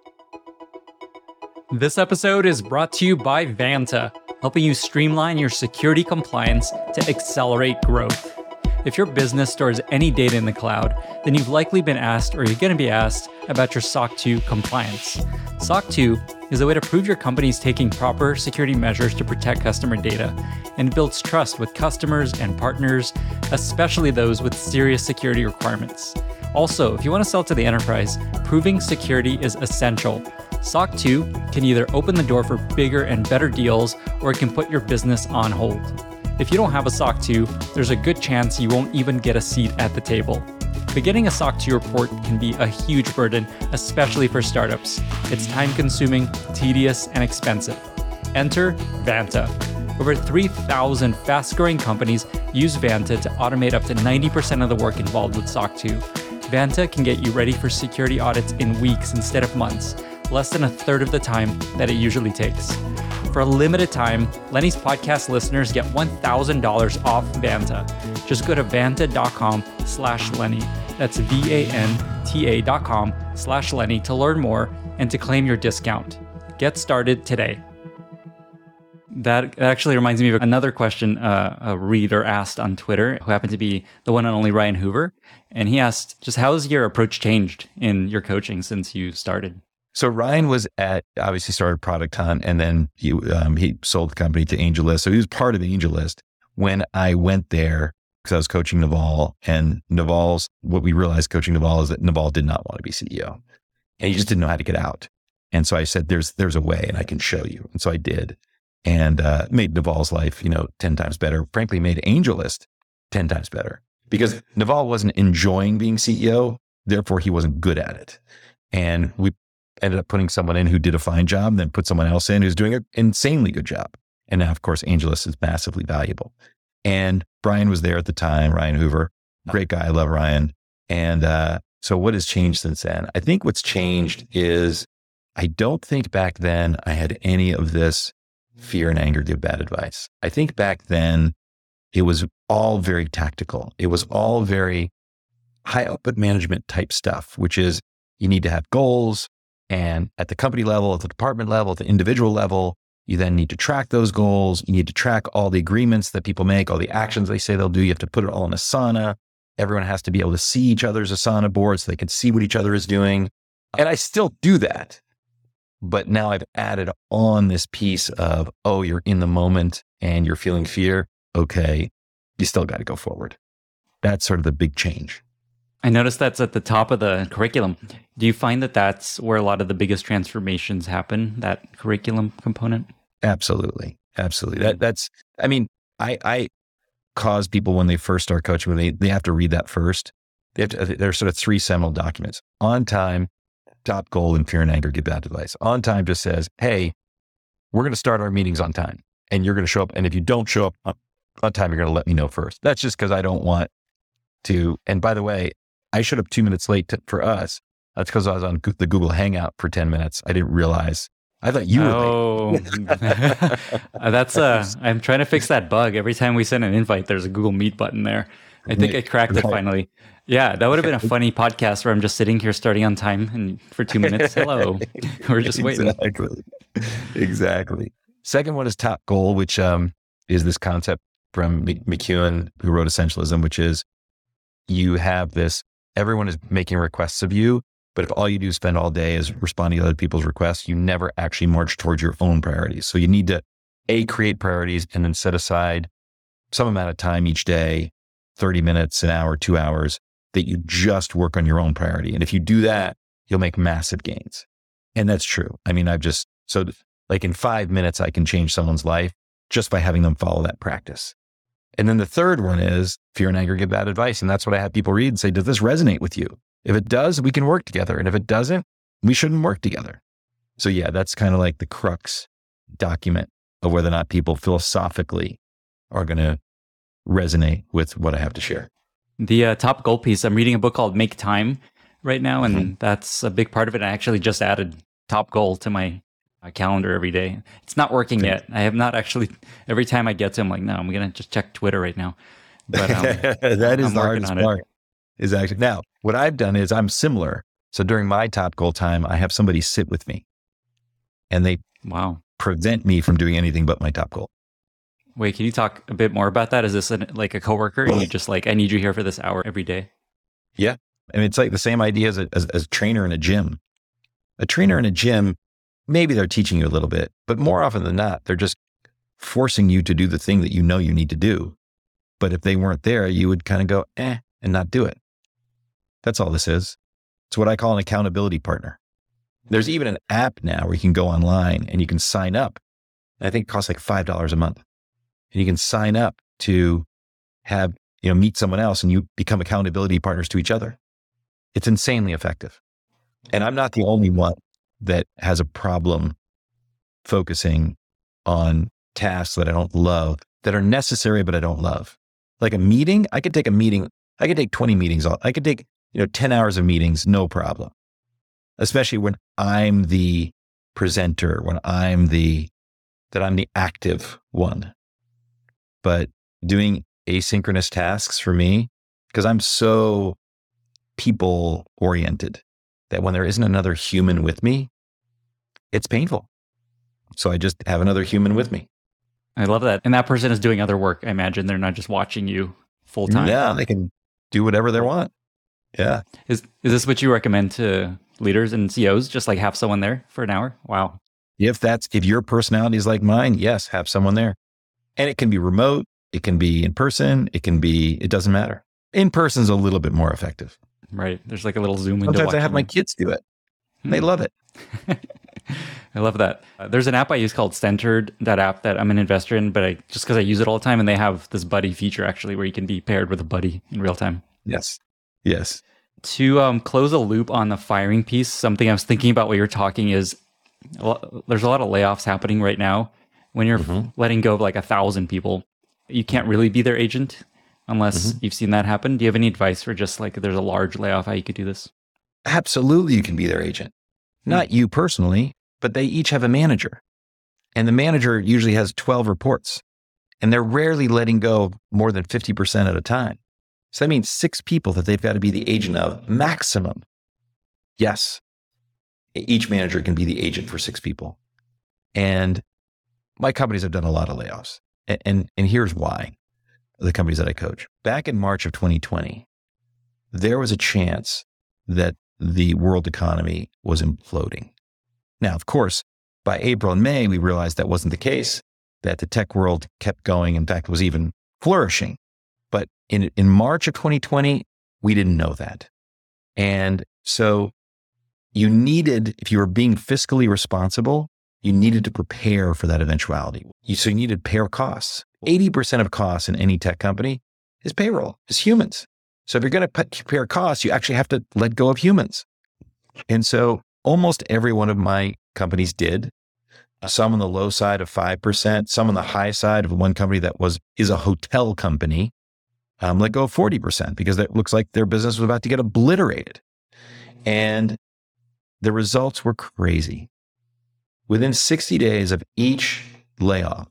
This episode is brought to you by Vanta, helping you streamline your security compliance to accelerate growth. If your business stores any data in the cloud, then you've likely been asked or you're going to be asked about your SOC 2 compliance. SOC 2 is a way to prove your company is taking proper security measures to protect customer data and builds trust with customers and partners, especially those with serious security requirements. Also, if you want to sell to the enterprise, proving security is essential SOC 2 can either open the door for bigger and better deals or it can put your business on hold. If you don't have a SOC 2, there's a good chance you won't even get a seat at the table. But getting a SOC 2 report can be a huge burden, especially for startups. It's time consuming, tedious, and expensive. Enter Vanta. Over 3,000 fast growing companies use Vanta to automate up to 90% of the work involved with SOC 2. Vanta can get you ready for security audits in weeks instead of months less than a third of the time that it usually takes. For a limited time, Lenny's podcast listeners get $1,000 off Vanta. Just go to vanta.com slash Lenny. That's V-A-N-T-A dot com slash Lenny to learn more and to claim your discount. Get started today. That actually reminds me of another question uh, a reader asked on Twitter, who happened to be the one and only Ryan Hoover. And he asked, just how has your approach changed in your coaching since you started? So Ryan was at obviously started Product Hunt and then he um, he sold the company to AngelList. So he was part of AngelList when I went there because I was coaching Naval and Naval's what we realized coaching Naval is that Naval did not want to be CEO and he just didn't know how to get out. And so I said, "There's there's a way, and I can show you." And so I did, and uh, made Naval's life you know ten times better. Frankly, made AngelList ten times better because Naval wasn't enjoying being CEO, therefore he wasn't good at it. And we ended up putting someone in who did a fine job, then put someone else in who's doing an insanely good job. And now, of course, AngelList is massively valuable. And Ryan was there at the time, Ryan Hoover, great guy. I love Ryan. And uh, so, what has changed since then? I think what's changed is I don't think back then I had any of this fear and anger give bad advice. I think back then it was all very tactical. It was all very high output management type stuff, which is you need to have goals. And at the company level, at the department level, at the individual level, you then need to track those goals. You need to track all the agreements that people make, all the actions they say they'll do. You have to put it all in Asana. Everyone has to be able to see each other's Asana board so they can see what each other is doing. And I still do that. But now I've added on this piece of, oh, you're in the moment and you're feeling fear. Okay. You still got to go forward. That's sort of the big change. I noticed that's at the top of the curriculum. Do you find that that's where a lot of the biggest transformations happen, that curriculum component? Absolutely. Absolutely. That mm. that's I mean, I I cause people when they first start coaching, when they, they have to read that first. They have to, uh, there's sort of three seminal documents. On time, top goal, and fear and anger give bad advice. On time just says, hey, we're going to start our meetings on time and you're going to show up. And if you don't show up on, on time, you're going to let me know first. That's just because I don't want to. And by the way, I showed up two minutes late for us. That's because I was on the Google Hangout for 10 minutes. I didn't realize. I thought you were. Oh, that's uh, I'm trying to fix that bug. Every time we send an invite, there's a Google Meet button there. I think I cracked it finally. Yeah, that would have been a funny podcast where I'm just sitting here starting on time and for two minutes. Hello, we're just waiting. Exactly. Exactly. Second one is top goal, which um, is this concept from McKeown, who wrote Essentialism, which is you have this, everyone is making requests of you, but if all you do spend all day is responding to other people's requests, you never actually march towards your own priorities. So you need to A, create priorities and then set aside some amount of time each day, 30 minutes, an hour, two hours, that you just work on your own priority. And if you do that, you'll make massive gains. And that's true. I mean, I've just, so like in five minutes, I can change someone's life just by having them follow that practice. And then the third one is fear and anger give bad advice. And that's what I have people read and say, does this resonate with you? If it does, we can work together. And if it doesn't, we shouldn't work together. So yeah, that's kind of like the crux document of whether or not people philosophically are going to resonate with what I have to share. The uh, top goal piece, I'm reading a book called Make Time right now, and mm-hmm. that's a big part of it. I actually just added top goal to my calendar every day. It's not working yet. I have not actually. Every time I get to, I'm like, no, I'm gonna just check Twitter right now. But um, that is I'm the hardest part. Is actually now what I've done is I'm similar. So during my top goal time, I have somebody sit with me, and they wow prevent me from doing anything but my top goal. Wait, can you talk a bit more about that? Is this an, like a coworker, and you just like I need you here for this hour every day? Yeah, I mean it's like the same idea as a, as, as a trainer in a gym. A trainer in a gym maybe they're teaching you a little bit, but more often than not, they're just forcing you to do the thing that you know you need to do. But if they weren't there, you would kind of go, eh, and not do it. That's all this is. It's what I call an accountability partner. There's even an app now where you can go online and you can sign up. I think it costs like $5 a month. And you can sign up to have, you know, meet someone else and you become accountability partners to each other. It's insanely effective. And I'm not the only one that has a problem focusing on tasks that I don't love, that are necessary, but I don't love. Like a meeting, I could take a meeting, I could take 20 meetings, I could take, you know, 10 hours of meetings, no problem. Especially when I'm the presenter, when I'm the, that I'm the active one. But doing asynchronous tasks for me, because I'm so people oriented, that when there isn't another human with me, it's painful. So I just have another human with me. I love that. And that person is doing other work. I imagine they're not just watching you full time. Yeah, they can do whatever they want. Yeah. Is is this what you recommend to leaders and CEOs? Just like have someone there for an hour? Wow. If that's if your personality is like mine, yes, have someone there. And it can be remote, it can be in person, it can be, it doesn't matter. In person is a little bit more effective. Right. There's like a little zoom window. Sometimes I have my kids do it. Hmm. They love it. I love that. Uh, there's an app I use called Centered, that app that I'm an investor in, but I, just because I use it all the time, and they have this buddy feature actually where you can be paired with a buddy in real time. Yes. Yes. To um, close a loop on the firing piece, something I was thinking about while you're talking is a lot, there's a lot of layoffs happening right now. When you're mm-hmm. letting go of like a thousand people, you can't really be their agent unless mm-hmm. you've seen that happen. Do you have any advice for just like there's a large layoff, how you could do this? Absolutely, you can be their agent. Hmm. Not you personally, but they each have a manager. And the manager usually has 12 reports, and they're rarely letting go more than 50% at a time. So that means six people that they've got to be the agent of maximum. Yes, each manager can be the agent for six people. And my companies have done a lot of layoffs. And, and, and here's why the companies that I coach. Back in March of 2020, there was a chance that the world economy was imploding. Now, of course, by April and May, we realized that wasn't the case, that the tech world kept going. In fact, was even flourishing. But in, in March of 2020, we didn't know that. And so you needed, if you were being fiscally responsible, you needed to prepare for that eventuality. You, so you needed pay costs. 80% of costs in any tech company is payroll, is humans. So if you're going to compare costs, you actually have to let go of humans. And so almost every one of my companies did. Some on the low side of 5%, some on the high side of one company that was is a hotel company. Um, let go of 40% because it looks like their business was about to get obliterated. And the results were crazy. Within 60 days of each layoff,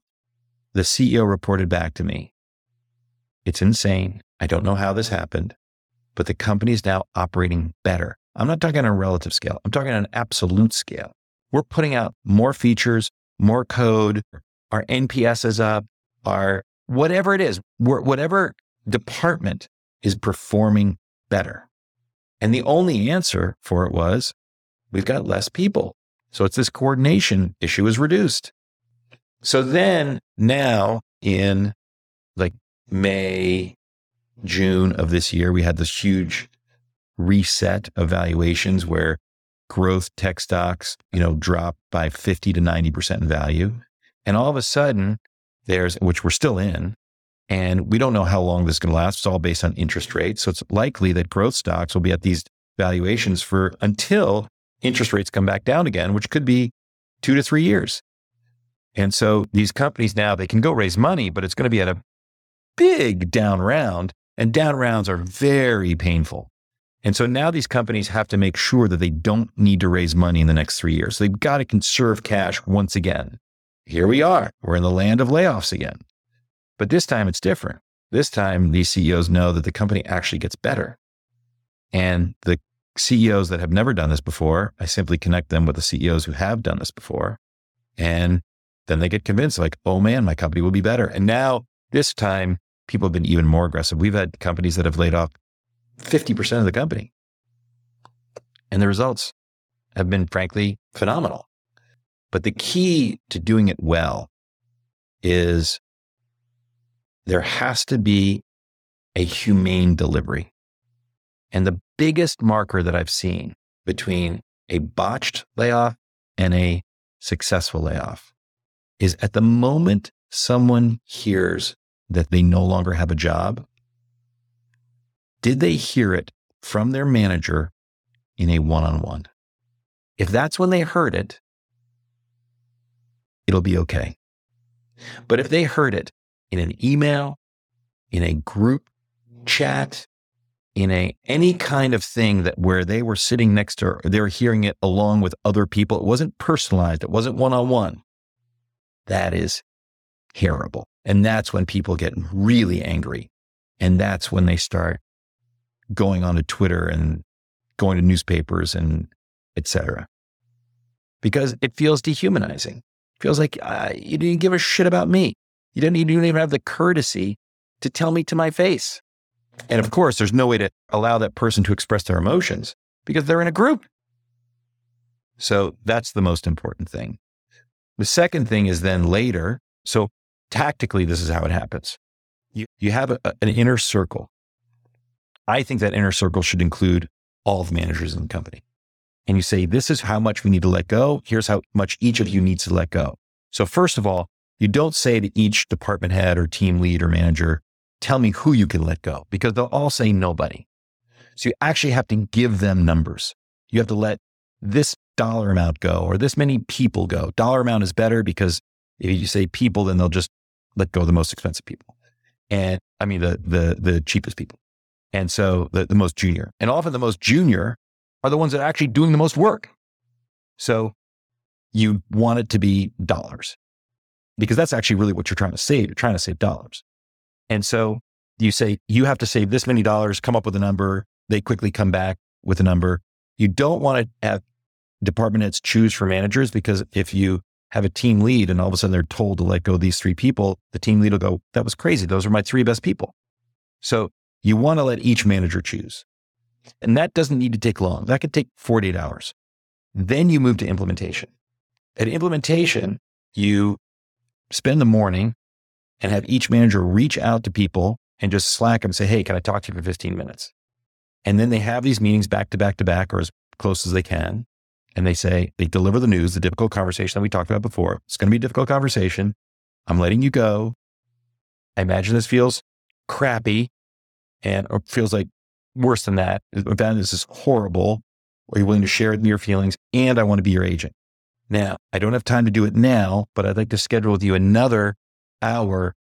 the CEO reported back to me, it's insane. I don't know how this happened, but the company is now operating better. I'm not talking on a relative scale. I'm talking on an absolute scale. We're putting out more features, more code. Our NPS is up. Our whatever it is, whatever department is performing better. And the only answer for it was we've got less people. So it's this coordination issue is reduced. So then now in like May, June of this year, we had this huge reset of valuations where growth tech stocks, you know, dropped by 50 to 90% in value. And all of a sudden, there's, which we're still in, and we don't know how long this is going to last. It's all based on interest rates. So it's likely that growth stocks will be at these valuations for until interest rates come back down again, which could be two to three years. And so these companies now, they can go raise money, but it's going to be at a big down round. And down rounds are very painful. And so now these companies have to make sure that they don't need to raise money in the next three years. So they've got to conserve cash once again. Here we are. We're in the land of layoffs again. But this time it's different. This time these CEOs know that the company actually gets better. And the CEOs that have never done this before, I simply connect them with the CEOs who have done this before. And then they get convinced, like, oh man, my company will be better. And now this time people have been even more aggressive. We've had companies that have laid off 50% of the company. And the results have been, frankly, phenomenal. But the key to doing it well is there has to be a humane delivery. And the biggest marker that I've seen between a botched layoff and a successful layoff is at the moment someone hears that they no longer have a job, did they hear it from their manager in a one on one? If that's when they heard it, it'll be okay. But if they heard it in an email, in a group chat, in a any kind of thing that where they were sitting next to they were hearing it along with other people, it wasn't personalized, it wasn't one on one. That is terrible. And that's when people get really angry. And that's when they start going onto Twitter and going to newspapers and etc. Because it feels dehumanizing. It feels like uh, you didn't give a shit about me. You didn't, you didn't even have the courtesy to tell me to my face. And of course, there's no way to allow that person to express their emotions because they're in a group. So that's the most important thing. The second thing is then later. So tactically, this is how it happens. You, you have a, an inner circle I think that inner circle should include all the managers in the company. And you say, this is how much we need to let go. Here's how much each of you needs to let go. So first of all, you don't say to each department head or team lead or manager, tell me who you can let go because they'll all say nobody. So you actually have to give them numbers. You have to let this dollar amount go or this many people go. Dollar amount is better because if you say people, then they'll just let go the most expensive people. And I mean, the, the, the cheapest people. And so the, the most junior. And often the most junior are the ones that are actually doing the most work. So you want it to be dollars because that's actually really what you're trying to save. You're trying to save dollars. And so you say, you have to save this many dollars, come up with a number. They quickly come back with a number. You don't want to have department heads choose for managers because if you have a team lead and all of a sudden they're told to let go these three people, the team lead will go, that was crazy. Those are my three best people. So you want to let each manager choose. And that doesn't need to take long. That could take 48 hours. Then you move to implementation. At implementation, you spend the morning and have each manager reach out to people and just slack them and say, Hey, can I talk to you for 15 minutes? And then they have these meetings back to back to back or as close as they can. and they say, they deliver the news, the difficult conversation that we talked about before. It's going to be a difficult conversation. I'm letting you go. I imagine this feels crappy and or feels like worse than that. This is horrible. Are you willing to share your feelings? And I want to be your agent. Now, I don't have time to do it now, but I'd like to schedule with you another hour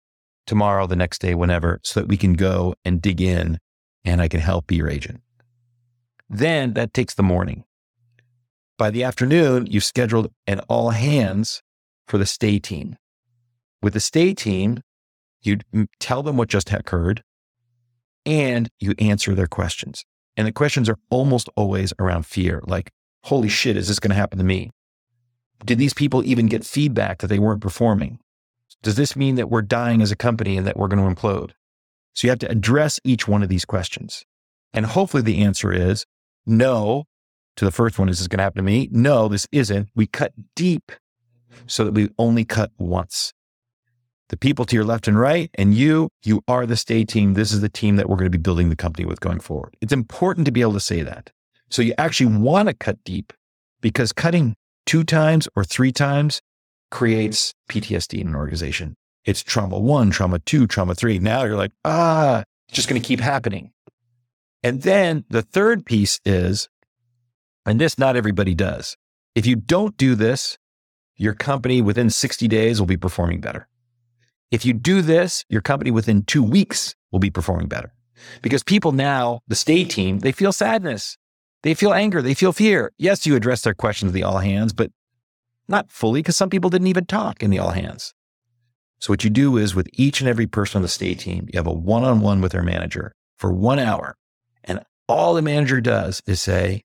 tomorrow, the next day, whenever, so that we can go and dig in and I can help be your agent. Then that takes the morning. By the afternoon, you've scheduled an all hands for the stay team. With the stay team, you tell them what just occurred and you answer their questions. And the questions are almost always around fear like, holy shit, is this going to happen to me? Did these people even get feedback that they weren't performing? Does this mean that we're dying as a company and that we're going to implode? So you have to address each one of these questions. And hopefully the answer is no to the first one. Is this going to happen to me? No, this isn't. We cut deep so that we only cut once the people to your left and right, and you, you are the stay team. This is the team that we're going to be building the company with going forward. It's important to be able to say that. So you actually want to cut deep because cutting two times or three times creates PTSD in an organization. It's trauma one, trauma two, trauma three. Now you're like, ah, it's just going to keep happening. And then the third piece is, and this not everybody does. If you don't do this, your company within 60 days will be performing better. If you do this, your company within two weeks will be performing better because people now, the stay team, they feel sadness. They feel anger. They feel fear. Yes, you address their questions the all hands, but not fully because some people didn't even talk in the all hands. So what you do is with each and every person on the stay team, you have a one on one with their manager for one hour. And all the manager does is say,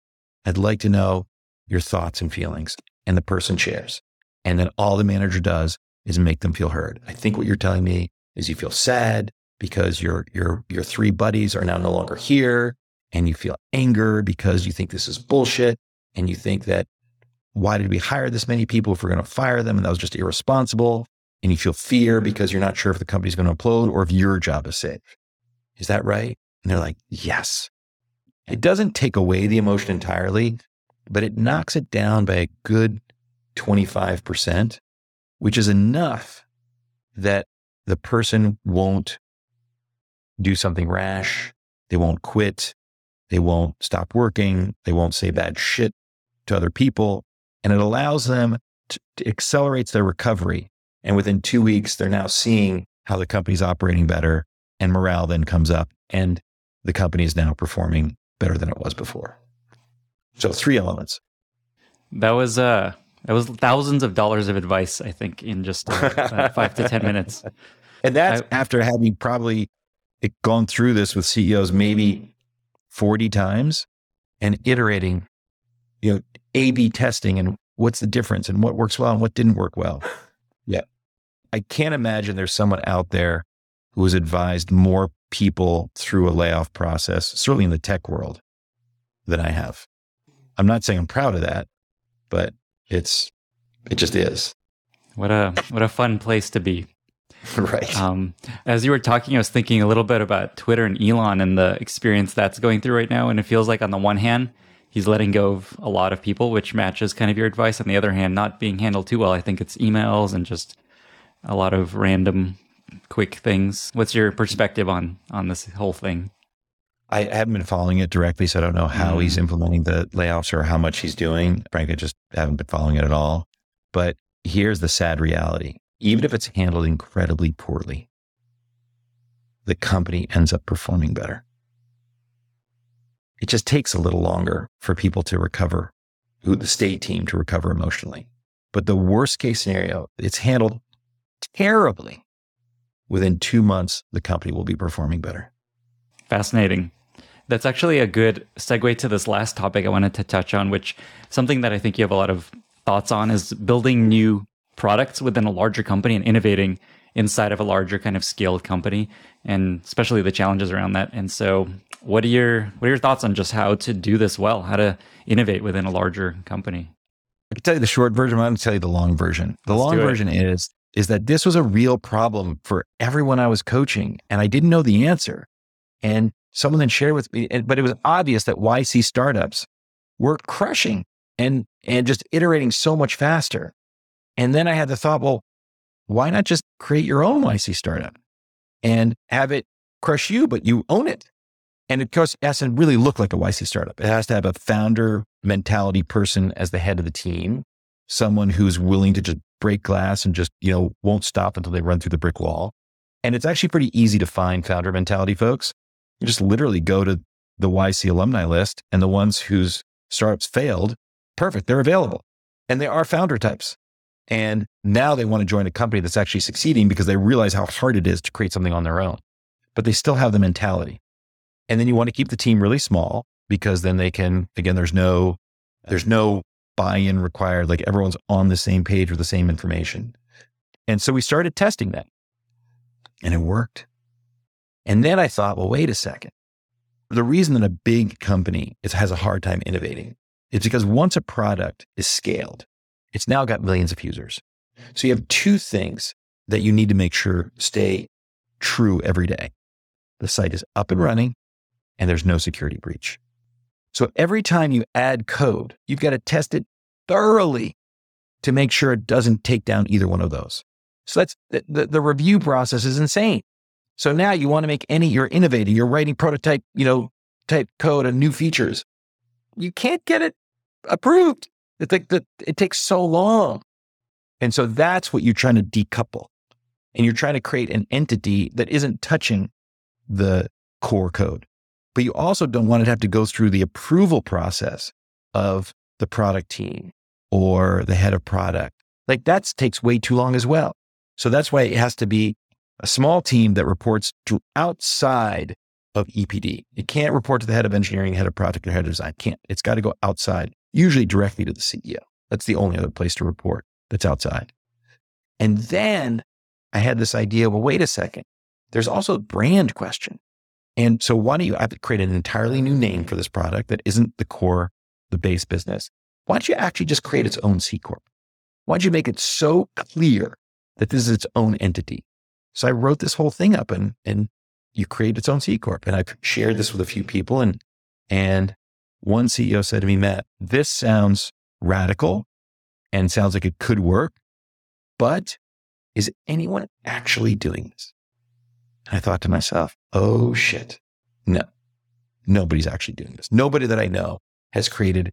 I'd like to know your thoughts and feelings. And the person shares. And then all the manager does is make them feel heard. I think what you're telling me is you feel sad because your your your three buddies are now no longer here and you feel anger because you think this is bullshit and you think that why did we hire this many people if we're going to fire them and that was just irresponsible and you feel fear mm-hmm. because you're not sure if the company's going to implode or if your job is safe. Is that right? And they're like, "Yes." It doesn't take away the emotion entirely, but it knocks it down by a good 25% which is enough that the person won't do something rash. They won't quit. They won't stop working. They won't say bad shit to other people. And it allows them to, to accelerates their recovery. And within two weeks, they're now seeing how the company's operating better and morale then comes up and the company is now performing better than it was before. So three elements. That was uh that was thousands of dollars of advice, I think, in just uh, uh, five to 10 minutes. And that's I, after having probably gone through this with CEOs maybe 40 times and iterating, you know, A B testing and what's the difference and what works well and what didn't work well. Yeah. I can't imagine there's someone out there who has advised more people through a layoff process, certainly in the tech world, than I have. I'm not saying I'm proud of that, but it's it just is. What a what a fun place to be. right. Um, as you were talking, I was thinking a little bit about Twitter and Elon and the experience that's going through right now. And it feels like on the one hand, he's letting go of a lot of people, which matches kind of your advice. On the other hand, not being handled too well. I think it's emails and just a lot of random quick things. What's your perspective on on this whole thing? I haven't been following it directly, so I don't know how mm. he's implementing the layoffs or how much he's doing. Frankly, I just haven't been following it at all. But here's the sad reality even if it's handled incredibly poorly, the company ends up performing better. It just takes a little longer for people to recover, the stay team to recover emotionally. But the worst case scenario, it's handled terribly. Within two months, the company will be performing better. Fascinating. That's actually a good segue to this last topic I wanted to touch on, which something that I think you have a lot of thoughts on is building new products within a larger company and innovating inside of a larger kind of scaled company and especially the challenges around that. And so what are your what are your thoughts on just how to do this well, how to innovate within a larger company? I can tell you the short version, I'm going to tell you the long version. The Let's long version is is that this was a real problem for everyone I was coaching and I didn't know the answer. And someone then shared with me, but it was obvious that YC startups were crushing and, and just iterating so much faster. And then I had the thought, well, why not just create your own YC startup and have it crush you, but you own it? And of course, it has to really look like a YC startup. It has to have a founder mentality person as the head of the team, someone who's willing to just break glass and just, you know, won't stop until they run through the brick wall. And it's actually pretty easy to find founder mentality folks. You just literally go to the YC alumni list and the ones whose startups failed, perfect, they're available. And they are founder types. And now they want to join a company that's actually succeeding because they realize how hard it is to create something on their own. But they still have the mentality. And then you want to keep the team really small because then they can, again, there's no, there's no buy-in required. Like everyone's on the same page with the same information. And so we started testing that and it worked. And then I thought, well, wait a second. The reason that a big company is, has a hard time innovating is because once a product is scaled, it's now got millions of users. So you have two things that you need to make sure stay true every day. The site is up and running and there's no security breach. So every time you add code, you've got to test it thoroughly to make sure it doesn't take down either one of those. So that's the, the, the review process is insane. So now you want to make any, you're innovating, you're writing prototype, you know, type code and new features. You can't get it approved. It's like the, it takes so long. And so that's what you're trying to decouple. And you're trying to create an entity that isn't touching the core code. But you also don't want it to have to go through the approval process of the product team or the head of product. Like that takes way too long as well. So that's why it has to be a small team that reports to outside of EPD. It can't report to the head of engineering, head of product, or head of design. can't. It's got to go outside, usually directly to the CEO. That's the only other place to report that's outside. And then I had this idea, well, wait a second. There's also a brand question. And so why don't you create an entirely new name for this product that isn't the core, the base business? Why don't you actually just create its own C Corp? Why don't you make it so clear that this is its own entity? So I wrote this whole thing up and, and you create its own C Corp. And I've shared this with a few people and, and one CEO said to me, Matt, this sounds radical and sounds like it could work, but is anyone actually doing this? I thought to myself, oh shit. No, nobody's actually doing this. Nobody that I know has created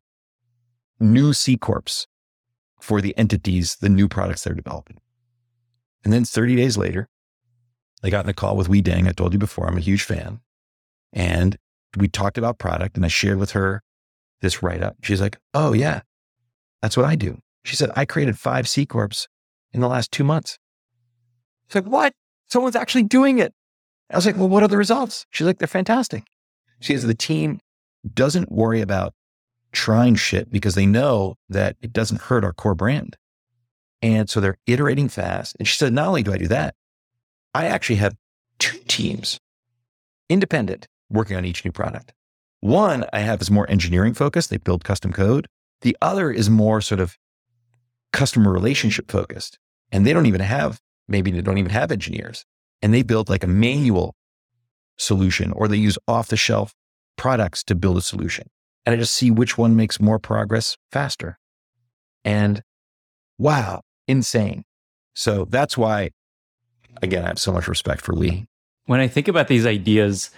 new C Corps for the entities, the new products they're developing. And then 30 days later, I got in a call with Wei Deng. I told you before, I'm a huge fan. And we talked about product and I shared with her this write up. She's like, Oh, yeah, that's what I do. She said, I created five C Corps in the last two months. It's like, What? Someone's actually doing it. I was like, Well, what are the results? She's like, They're fantastic. She says, The team doesn't worry about trying shit because they know that it doesn't hurt our core brand. And so they're iterating fast. And she said, Not only do I do that, I actually have two teams, independent, working on each new product. One I have is more engineering focused. They build custom code. The other is more sort of customer relationship focused. And they don't even have, maybe they don't even have engineers. And they build like a manual solution or they use off the shelf products to build a solution. And I just see which one makes more progress faster. And wow, insane. So that's why again, I have so much respect for Wei. When I think about these ideas,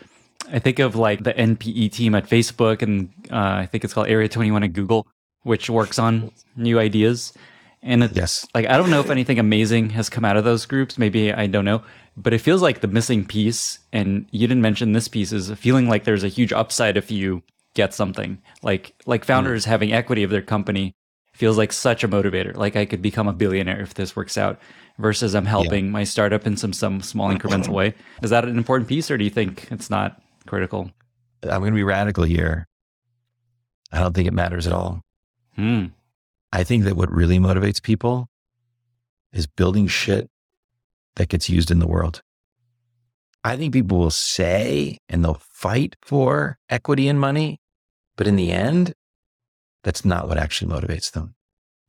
I think of like the NPE team at Facebook, and uh, I think it's called Area 21 at Google, which works on new ideas. And it's yes. like, I don't know if anything amazing has come out of those groups. Maybe I don't know. But it feels like the missing piece, and you didn't mention this piece, is feeling like there's a huge upside if you get something. Like like founders mm. having equity of their company feels like such a motivator. Like I could become a billionaire if this works out versus I'm helping yeah. my startup in some some small incremental way. Is that an important piece, or do you think it's not critical? I'm going to be radical here. I don't think it matters at all. Hmm. I think that what really motivates people is building shit that gets used in the world. I think people will say and they'll fight for equity and money, but in the end, that's not what actually motivates them.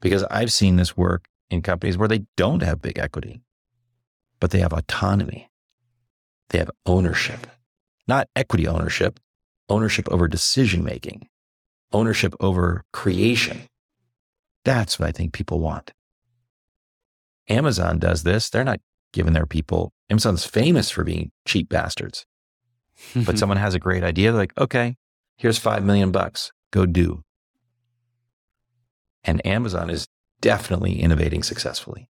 Because I've seen this work in companies where they don't have big equity, but they have autonomy. They have ownership, not equity ownership, ownership over decision making, ownership over creation. That's what I think people want. Amazon does this. They're not giving their people, Amazon's famous for being cheap bastards. but someone has a great idea. They're like, okay, here's five million bucks. Go do. And Amazon is definitely innovating successfully.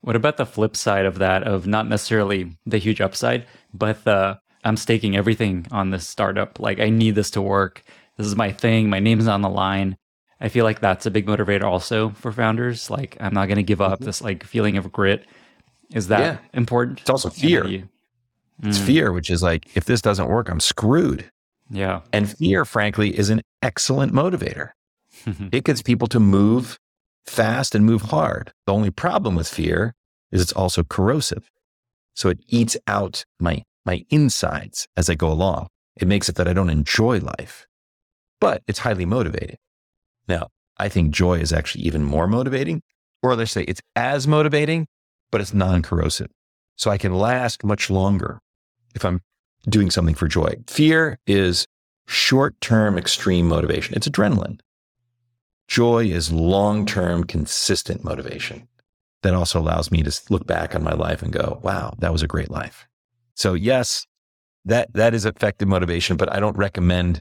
What about the flip side of that, of not necessarily the huge upside, but the I'm staking everything on this startup. Like, I need this to work. This is my thing. My name's on the line. I feel like that's a big motivator also for founders. Like, I'm not going to give up mm-hmm. this like feeling of grit. Is that yeah. important? It's also fear. You, mm. It's fear, which is like, if this doesn't work, I'm screwed. Yeah. And fear, frankly, is an excellent motivator. it gets people to move fast and move hard. The only problem with fear is it's also corrosive. So it eats out my, my insides as I go along. It makes it that I don't enjoy life, but it's highly motivating. Now, I think joy is actually even more motivating, or let's say it's as motivating, but it's non corrosive. So I can last much longer if I'm doing something for joy. Fear is short term extreme motivation, it's adrenaline. Joy is long term, consistent motivation that also allows me to look back on my life and go, wow, that was a great life. So, yes, that, that is effective motivation, but I don't recommend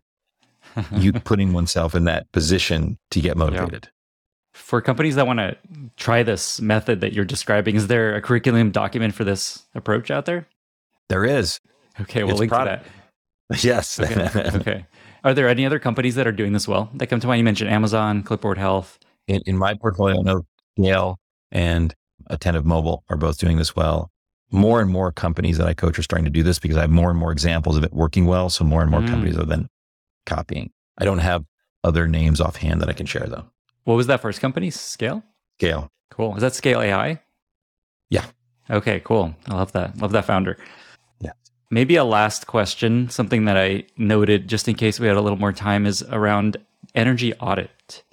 you putting oneself in that position to get motivated. Yeah. For companies that want to try this method that you're describing, is there a curriculum document for this approach out there? There is. Okay, we'll it's link product. to that. Yes. Okay. okay. Are there any other companies that are doing this well that come to mind? You mentioned Amazon, Clipboard Health. In, in my portfolio, I know Scale and Attentive Mobile are both doing this well. More and more companies that I coach are starting to do this because I have more and more examples of it working well. So more and more mm. companies are then copying. I don't have other names offhand that I can share though. What was that first company? Scale? Scale. Cool. Is that Scale AI? Yeah. Okay, cool. I love that. Love that founder. Yeah. Maybe a last question, something that I noted just in case we had a little more time is around energy audit.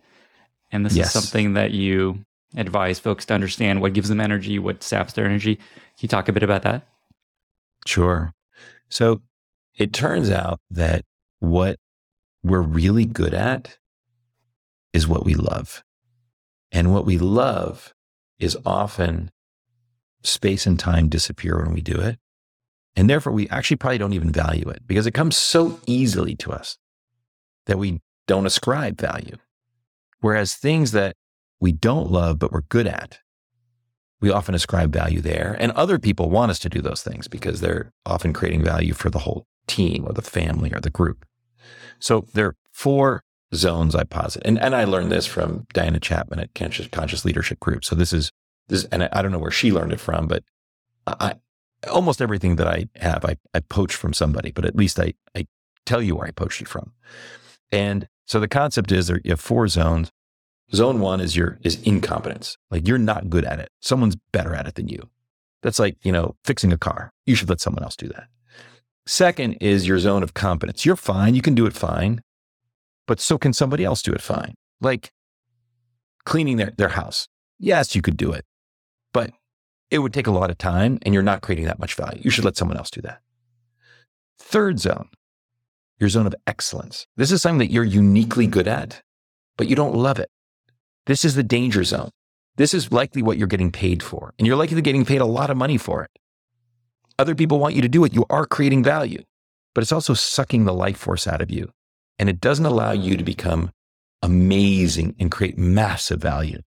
And this yes. is something that you advise folks to understand what gives them energy, what saps their energy. Can you talk a bit about that? Sure. So it turns out that what we're really good at is what we love. And what we love is often space and time disappear when we do it. And therefore, we actually probably don't even value it because it comes so easily to us that we don't ascribe value. Whereas things that we don't love, but we're good at, we often ascribe value there. And other people want us to do those things because they're often creating value for the whole team or the family or the group. So there are four zones I posit. And, and I learned this from Diana Chapman at Conscious, Conscious Leadership Group. So this is, this, and I, don't know where she learned it from, but I, almost everything that I have, I, I poach from somebody, but at least I, I tell you where I poached it from. And so the concept is there, you have four zones. Zone one is your is incompetence. Like you're not good at it. Someone's better at it than you. That's like, you know, fixing a car. You should let someone else do that. Second is your zone of competence. You're fine. You can do it fine, but so can somebody else do it fine. Like cleaning their, their house. Yes, you could do it, but it would take a lot of time and you're not creating that much value. You should let someone else do that. Third zone, your zone of excellence. This is something that you're uniquely good at, but you don't love it. This is the danger zone. This is likely what you're getting paid for, and you're likely getting paid a lot of money for it. Other people want you to do it. You are creating value, but it's also sucking the life force out of you. And it doesn't allow you to become amazing and create massive value.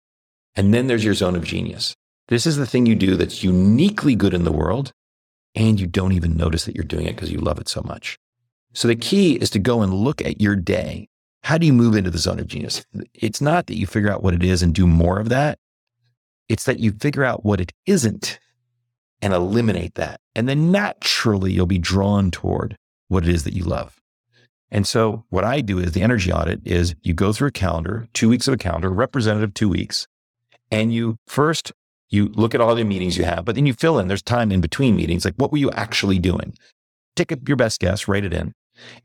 And then there's your zone of genius. This is the thing you do that's uniquely good in the world, and you don't even notice that you're doing it because you love it so much. So the key is to go and look at your day. How do you move into the zone of genius? It's not that you figure out what it is and do more of that. It's that you figure out what it isn't and eliminate that. And then naturally you'll be drawn toward what it is that you love. And so what I do is the energy audit is you go through a calendar, two weeks of a calendar, representative two weeks, and you first you look at all the meetings you have, but then you fill in, there's time in between meetings. Like what were you actually doing? Take your best guess, write it in.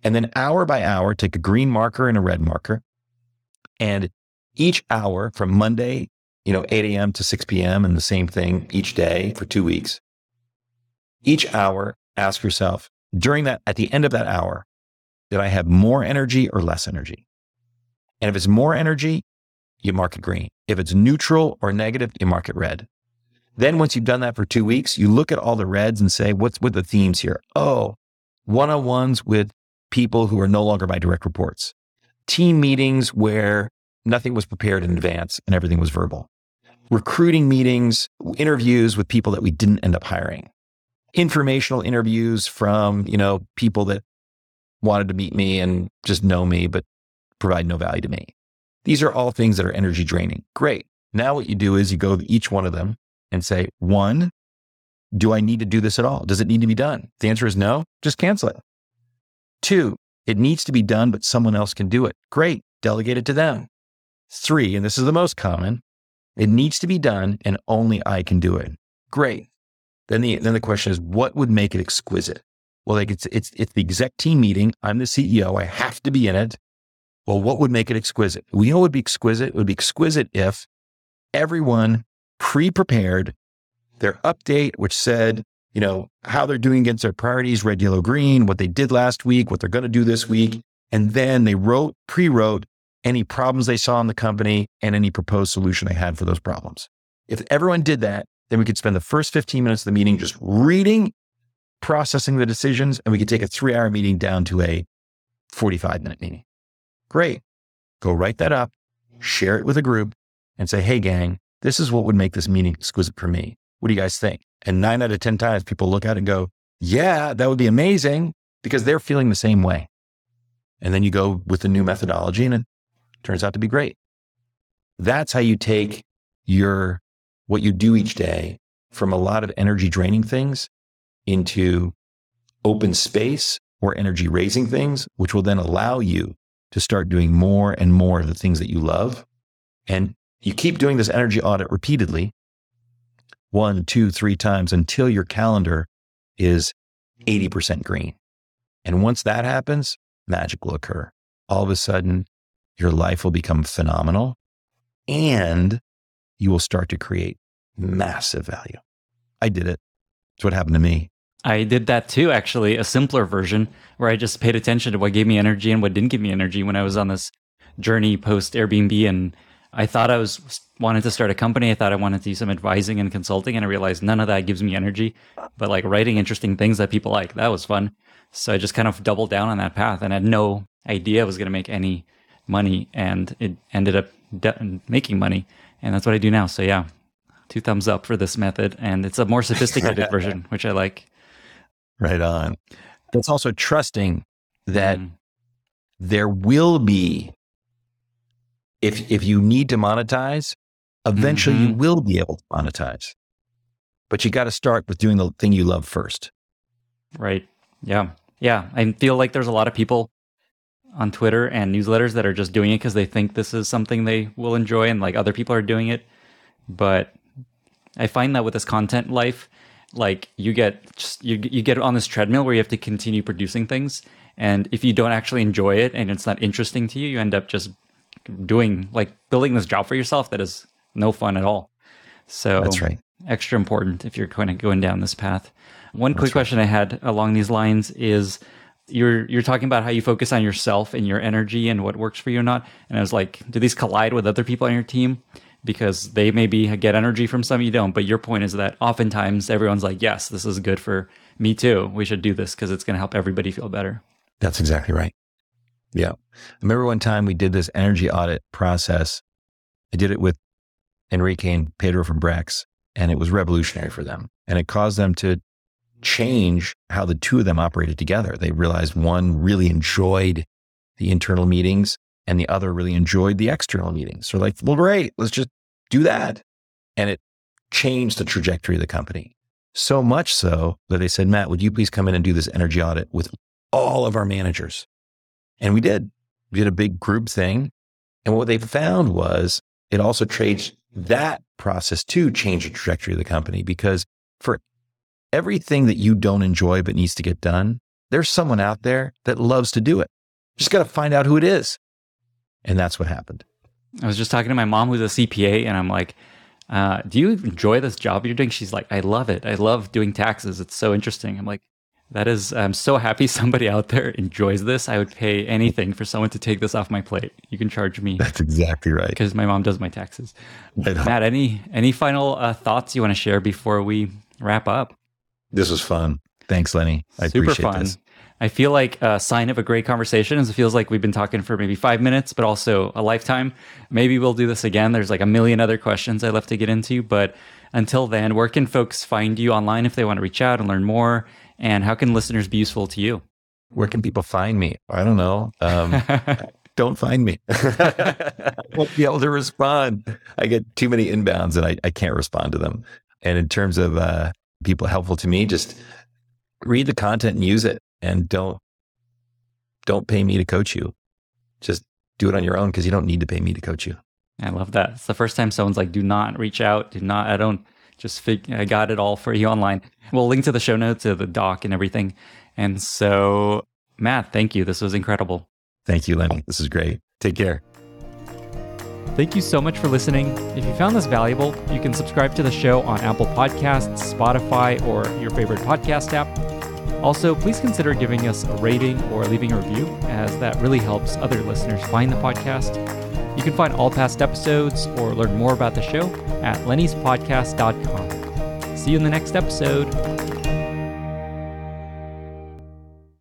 And then hour by hour, take a green marker and a red marker. And each hour from Monday you know, 8 a.m. to 6 p.m. and the same thing each day for two weeks. Each hour, ask yourself during that, at the end of that hour, did I have more energy or less energy? And if it's more energy, you mark it green. If it's neutral or negative, you mark it red. Then once you've done that for two weeks, you look at all the reds and say, what's with the themes here? Oh, one-on-ones with people who are no longer my direct reports. Team meetings where nothing was prepared in advance and everything was verbal. Recruiting meetings, interviews with people that we didn't end up hiring. Informational interviews from, you know, people that wanted to meet me and just know me, but provide no value to me. These are all things that are energy draining. Great. Now what you do is you go to each one of them and say, one, do I need to do this at all? Does it need to be done? the answer is no, just cancel it. Two, it needs to be done, but someone else can do it. Great. Delegate it to them. Three, and this is the most common, it needs to be done and only I can do it. Great. Then the, then the question is, what would make it exquisite? Well, like it's, it's, it's the exec team meeting. I'm the CEO. I have to be in it. Well, what would make it exquisite? We know it would be exquisite. It would be exquisite if everyone pre-prepared their update, which said, you know, how they're doing against their priorities, red, yellow, green, what they did last week, what they're going to do this week. And then they wrote, pre-wrote any problems they saw in the company and any proposed solution they had for those problems. If everyone did that, then we could spend the first 15 minutes of the meeting just reading, processing the decisions, and we could take a three hour meeting down to a 45 minute meeting. Great. Go write that up, share it with a group, and say, hey, gang, this is what would make this meeting exquisite for me. What do you guys think? And nine out of 10 times people look at it and go, yeah, that would be amazing because they're feeling the same way. And then you go with the new methodology and it turns out to be great. That's how you take your, what you do each day from a lot of energy draining things into open space or energy raising things, which will then allow you to start doing more and more of the things that you love. And you keep doing this energy audit repeatedly, one, two, three times until your calendar is 80% green. And once that happens, magic will occur. All of a sudden, your life will become phenomenal and you will start to create massive value. I did it. It's what happened to me. I did that too, actually, a simpler version where I just paid attention to what gave me energy and what didn't give me energy when I was on this journey post Airbnb. And I thought I was wanted to start a company. I thought I wanted to do some advising and consulting, and I realized none of that gives me energy. But like writing interesting things that people like, that was fun. So I just kind of doubled down on that path and had no idea I was going to make any money. And it ended up de- making money. And that's what I do now. So yeah, two thumbs up for this method. And it's a more sophisticated version, which I like. Right on. It's also trusting that mm. there will be, if if you need to monetize, eventually mm-hmm. you will be able to monetize. But you got to start with doing the thing you love first. Right. Yeah. Yeah. I feel like there's a lot of people on Twitter and newsletters that are just doing it because they think this is something they will enjoy and like other people are doing it. But I find that with this content life, like you get just, you you get on this treadmill where you have to continue producing things, and if you don't actually enjoy it and it's not interesting to you, you end up just doing like building this job for yourself that is no fun at all. So that's right. Extra important if you're kind of going down this path. One that's quick right. question I had along these lines is you're you're talking about how you focus on yourself and your energy and what works for you or not. And I was like, do these collide with other people on your team? because they maybe get energy from some you don't. But your point is that oftentimes everyone's like, yes, this is good for me too. We should do this because it's going to help everybody feel better. That's exactly right. Yeah. I remember one time we did this energy audit process. I did it with Enrique and Pedro from Brex, and it was revolutionary for them. And it caused them to change how the two of them operated together. They realized one really enjoyed the internal meetings and the other really enjoyed the external meetings. So like, well, great, let's just do that. And it changed the trajectory of the company. So much so that they said, Matt, would you please come in and do this energy audit with all of our managers? And we did. We did a big group thing. And what they found was it also changed that process too change the trajectory of the company because for everything that you don't enjoy but needs to get done, there's someone out there that loves to do it. Just got to find out who it is. And that's what happened. I was just talking to my mom, who's a CPA, and I'm like, uh, do you enjoy this job you're doing? She's like, I love it. I love doing taxes. It's so interesting. I'm like, That is, I'm so happy somebody out there enjoys this. I would pay anything for someone to take this off my plate. You can charge me. That's exactly right. Because my mom does my taxes. Matt, any any final uh, thoughts you want to share before we wrap up? This was fun. Thanks, Lenny. I Super appreciate fun. this. I feel like a sign of a great conversation is it feels like we've been talking for maybe five minutes, but also a lifetime. Maybe we'll do this again. There's like a million other questions I left to get into, but until then, where can folks find you online if they want to reach out and learn more? And how can listeners be useful to you? Where can people find me? I don't know. Um, don't find me. I won't be able to respond. I get too many inbounds and I, I can't respond to them. And in terms of uh, people helpful to me, just read the content and use it and don't don't pay me to coach you. Just do it on your own because you don't need to pay me to coach you. I love that. It's the first time someone's like, do not reach out. Do not, I don't just fig- I got it all for you online. We'll link to the show notes, to the doc and everything. And so, Matt, thank you. This was incredible. Thank you, Lenny. This is great. Take care. Thank you so much for listening. If you found this valuable, you can subscribe to the show on Apple Podcasts, Spotify, or your favorite podcast app. Also, please consider giving us a rating or leaving a review, as that really helps other listeners find the podcast. You can find all past episodes or learn more about the show at lennyspodcast.com. See you in the next episode.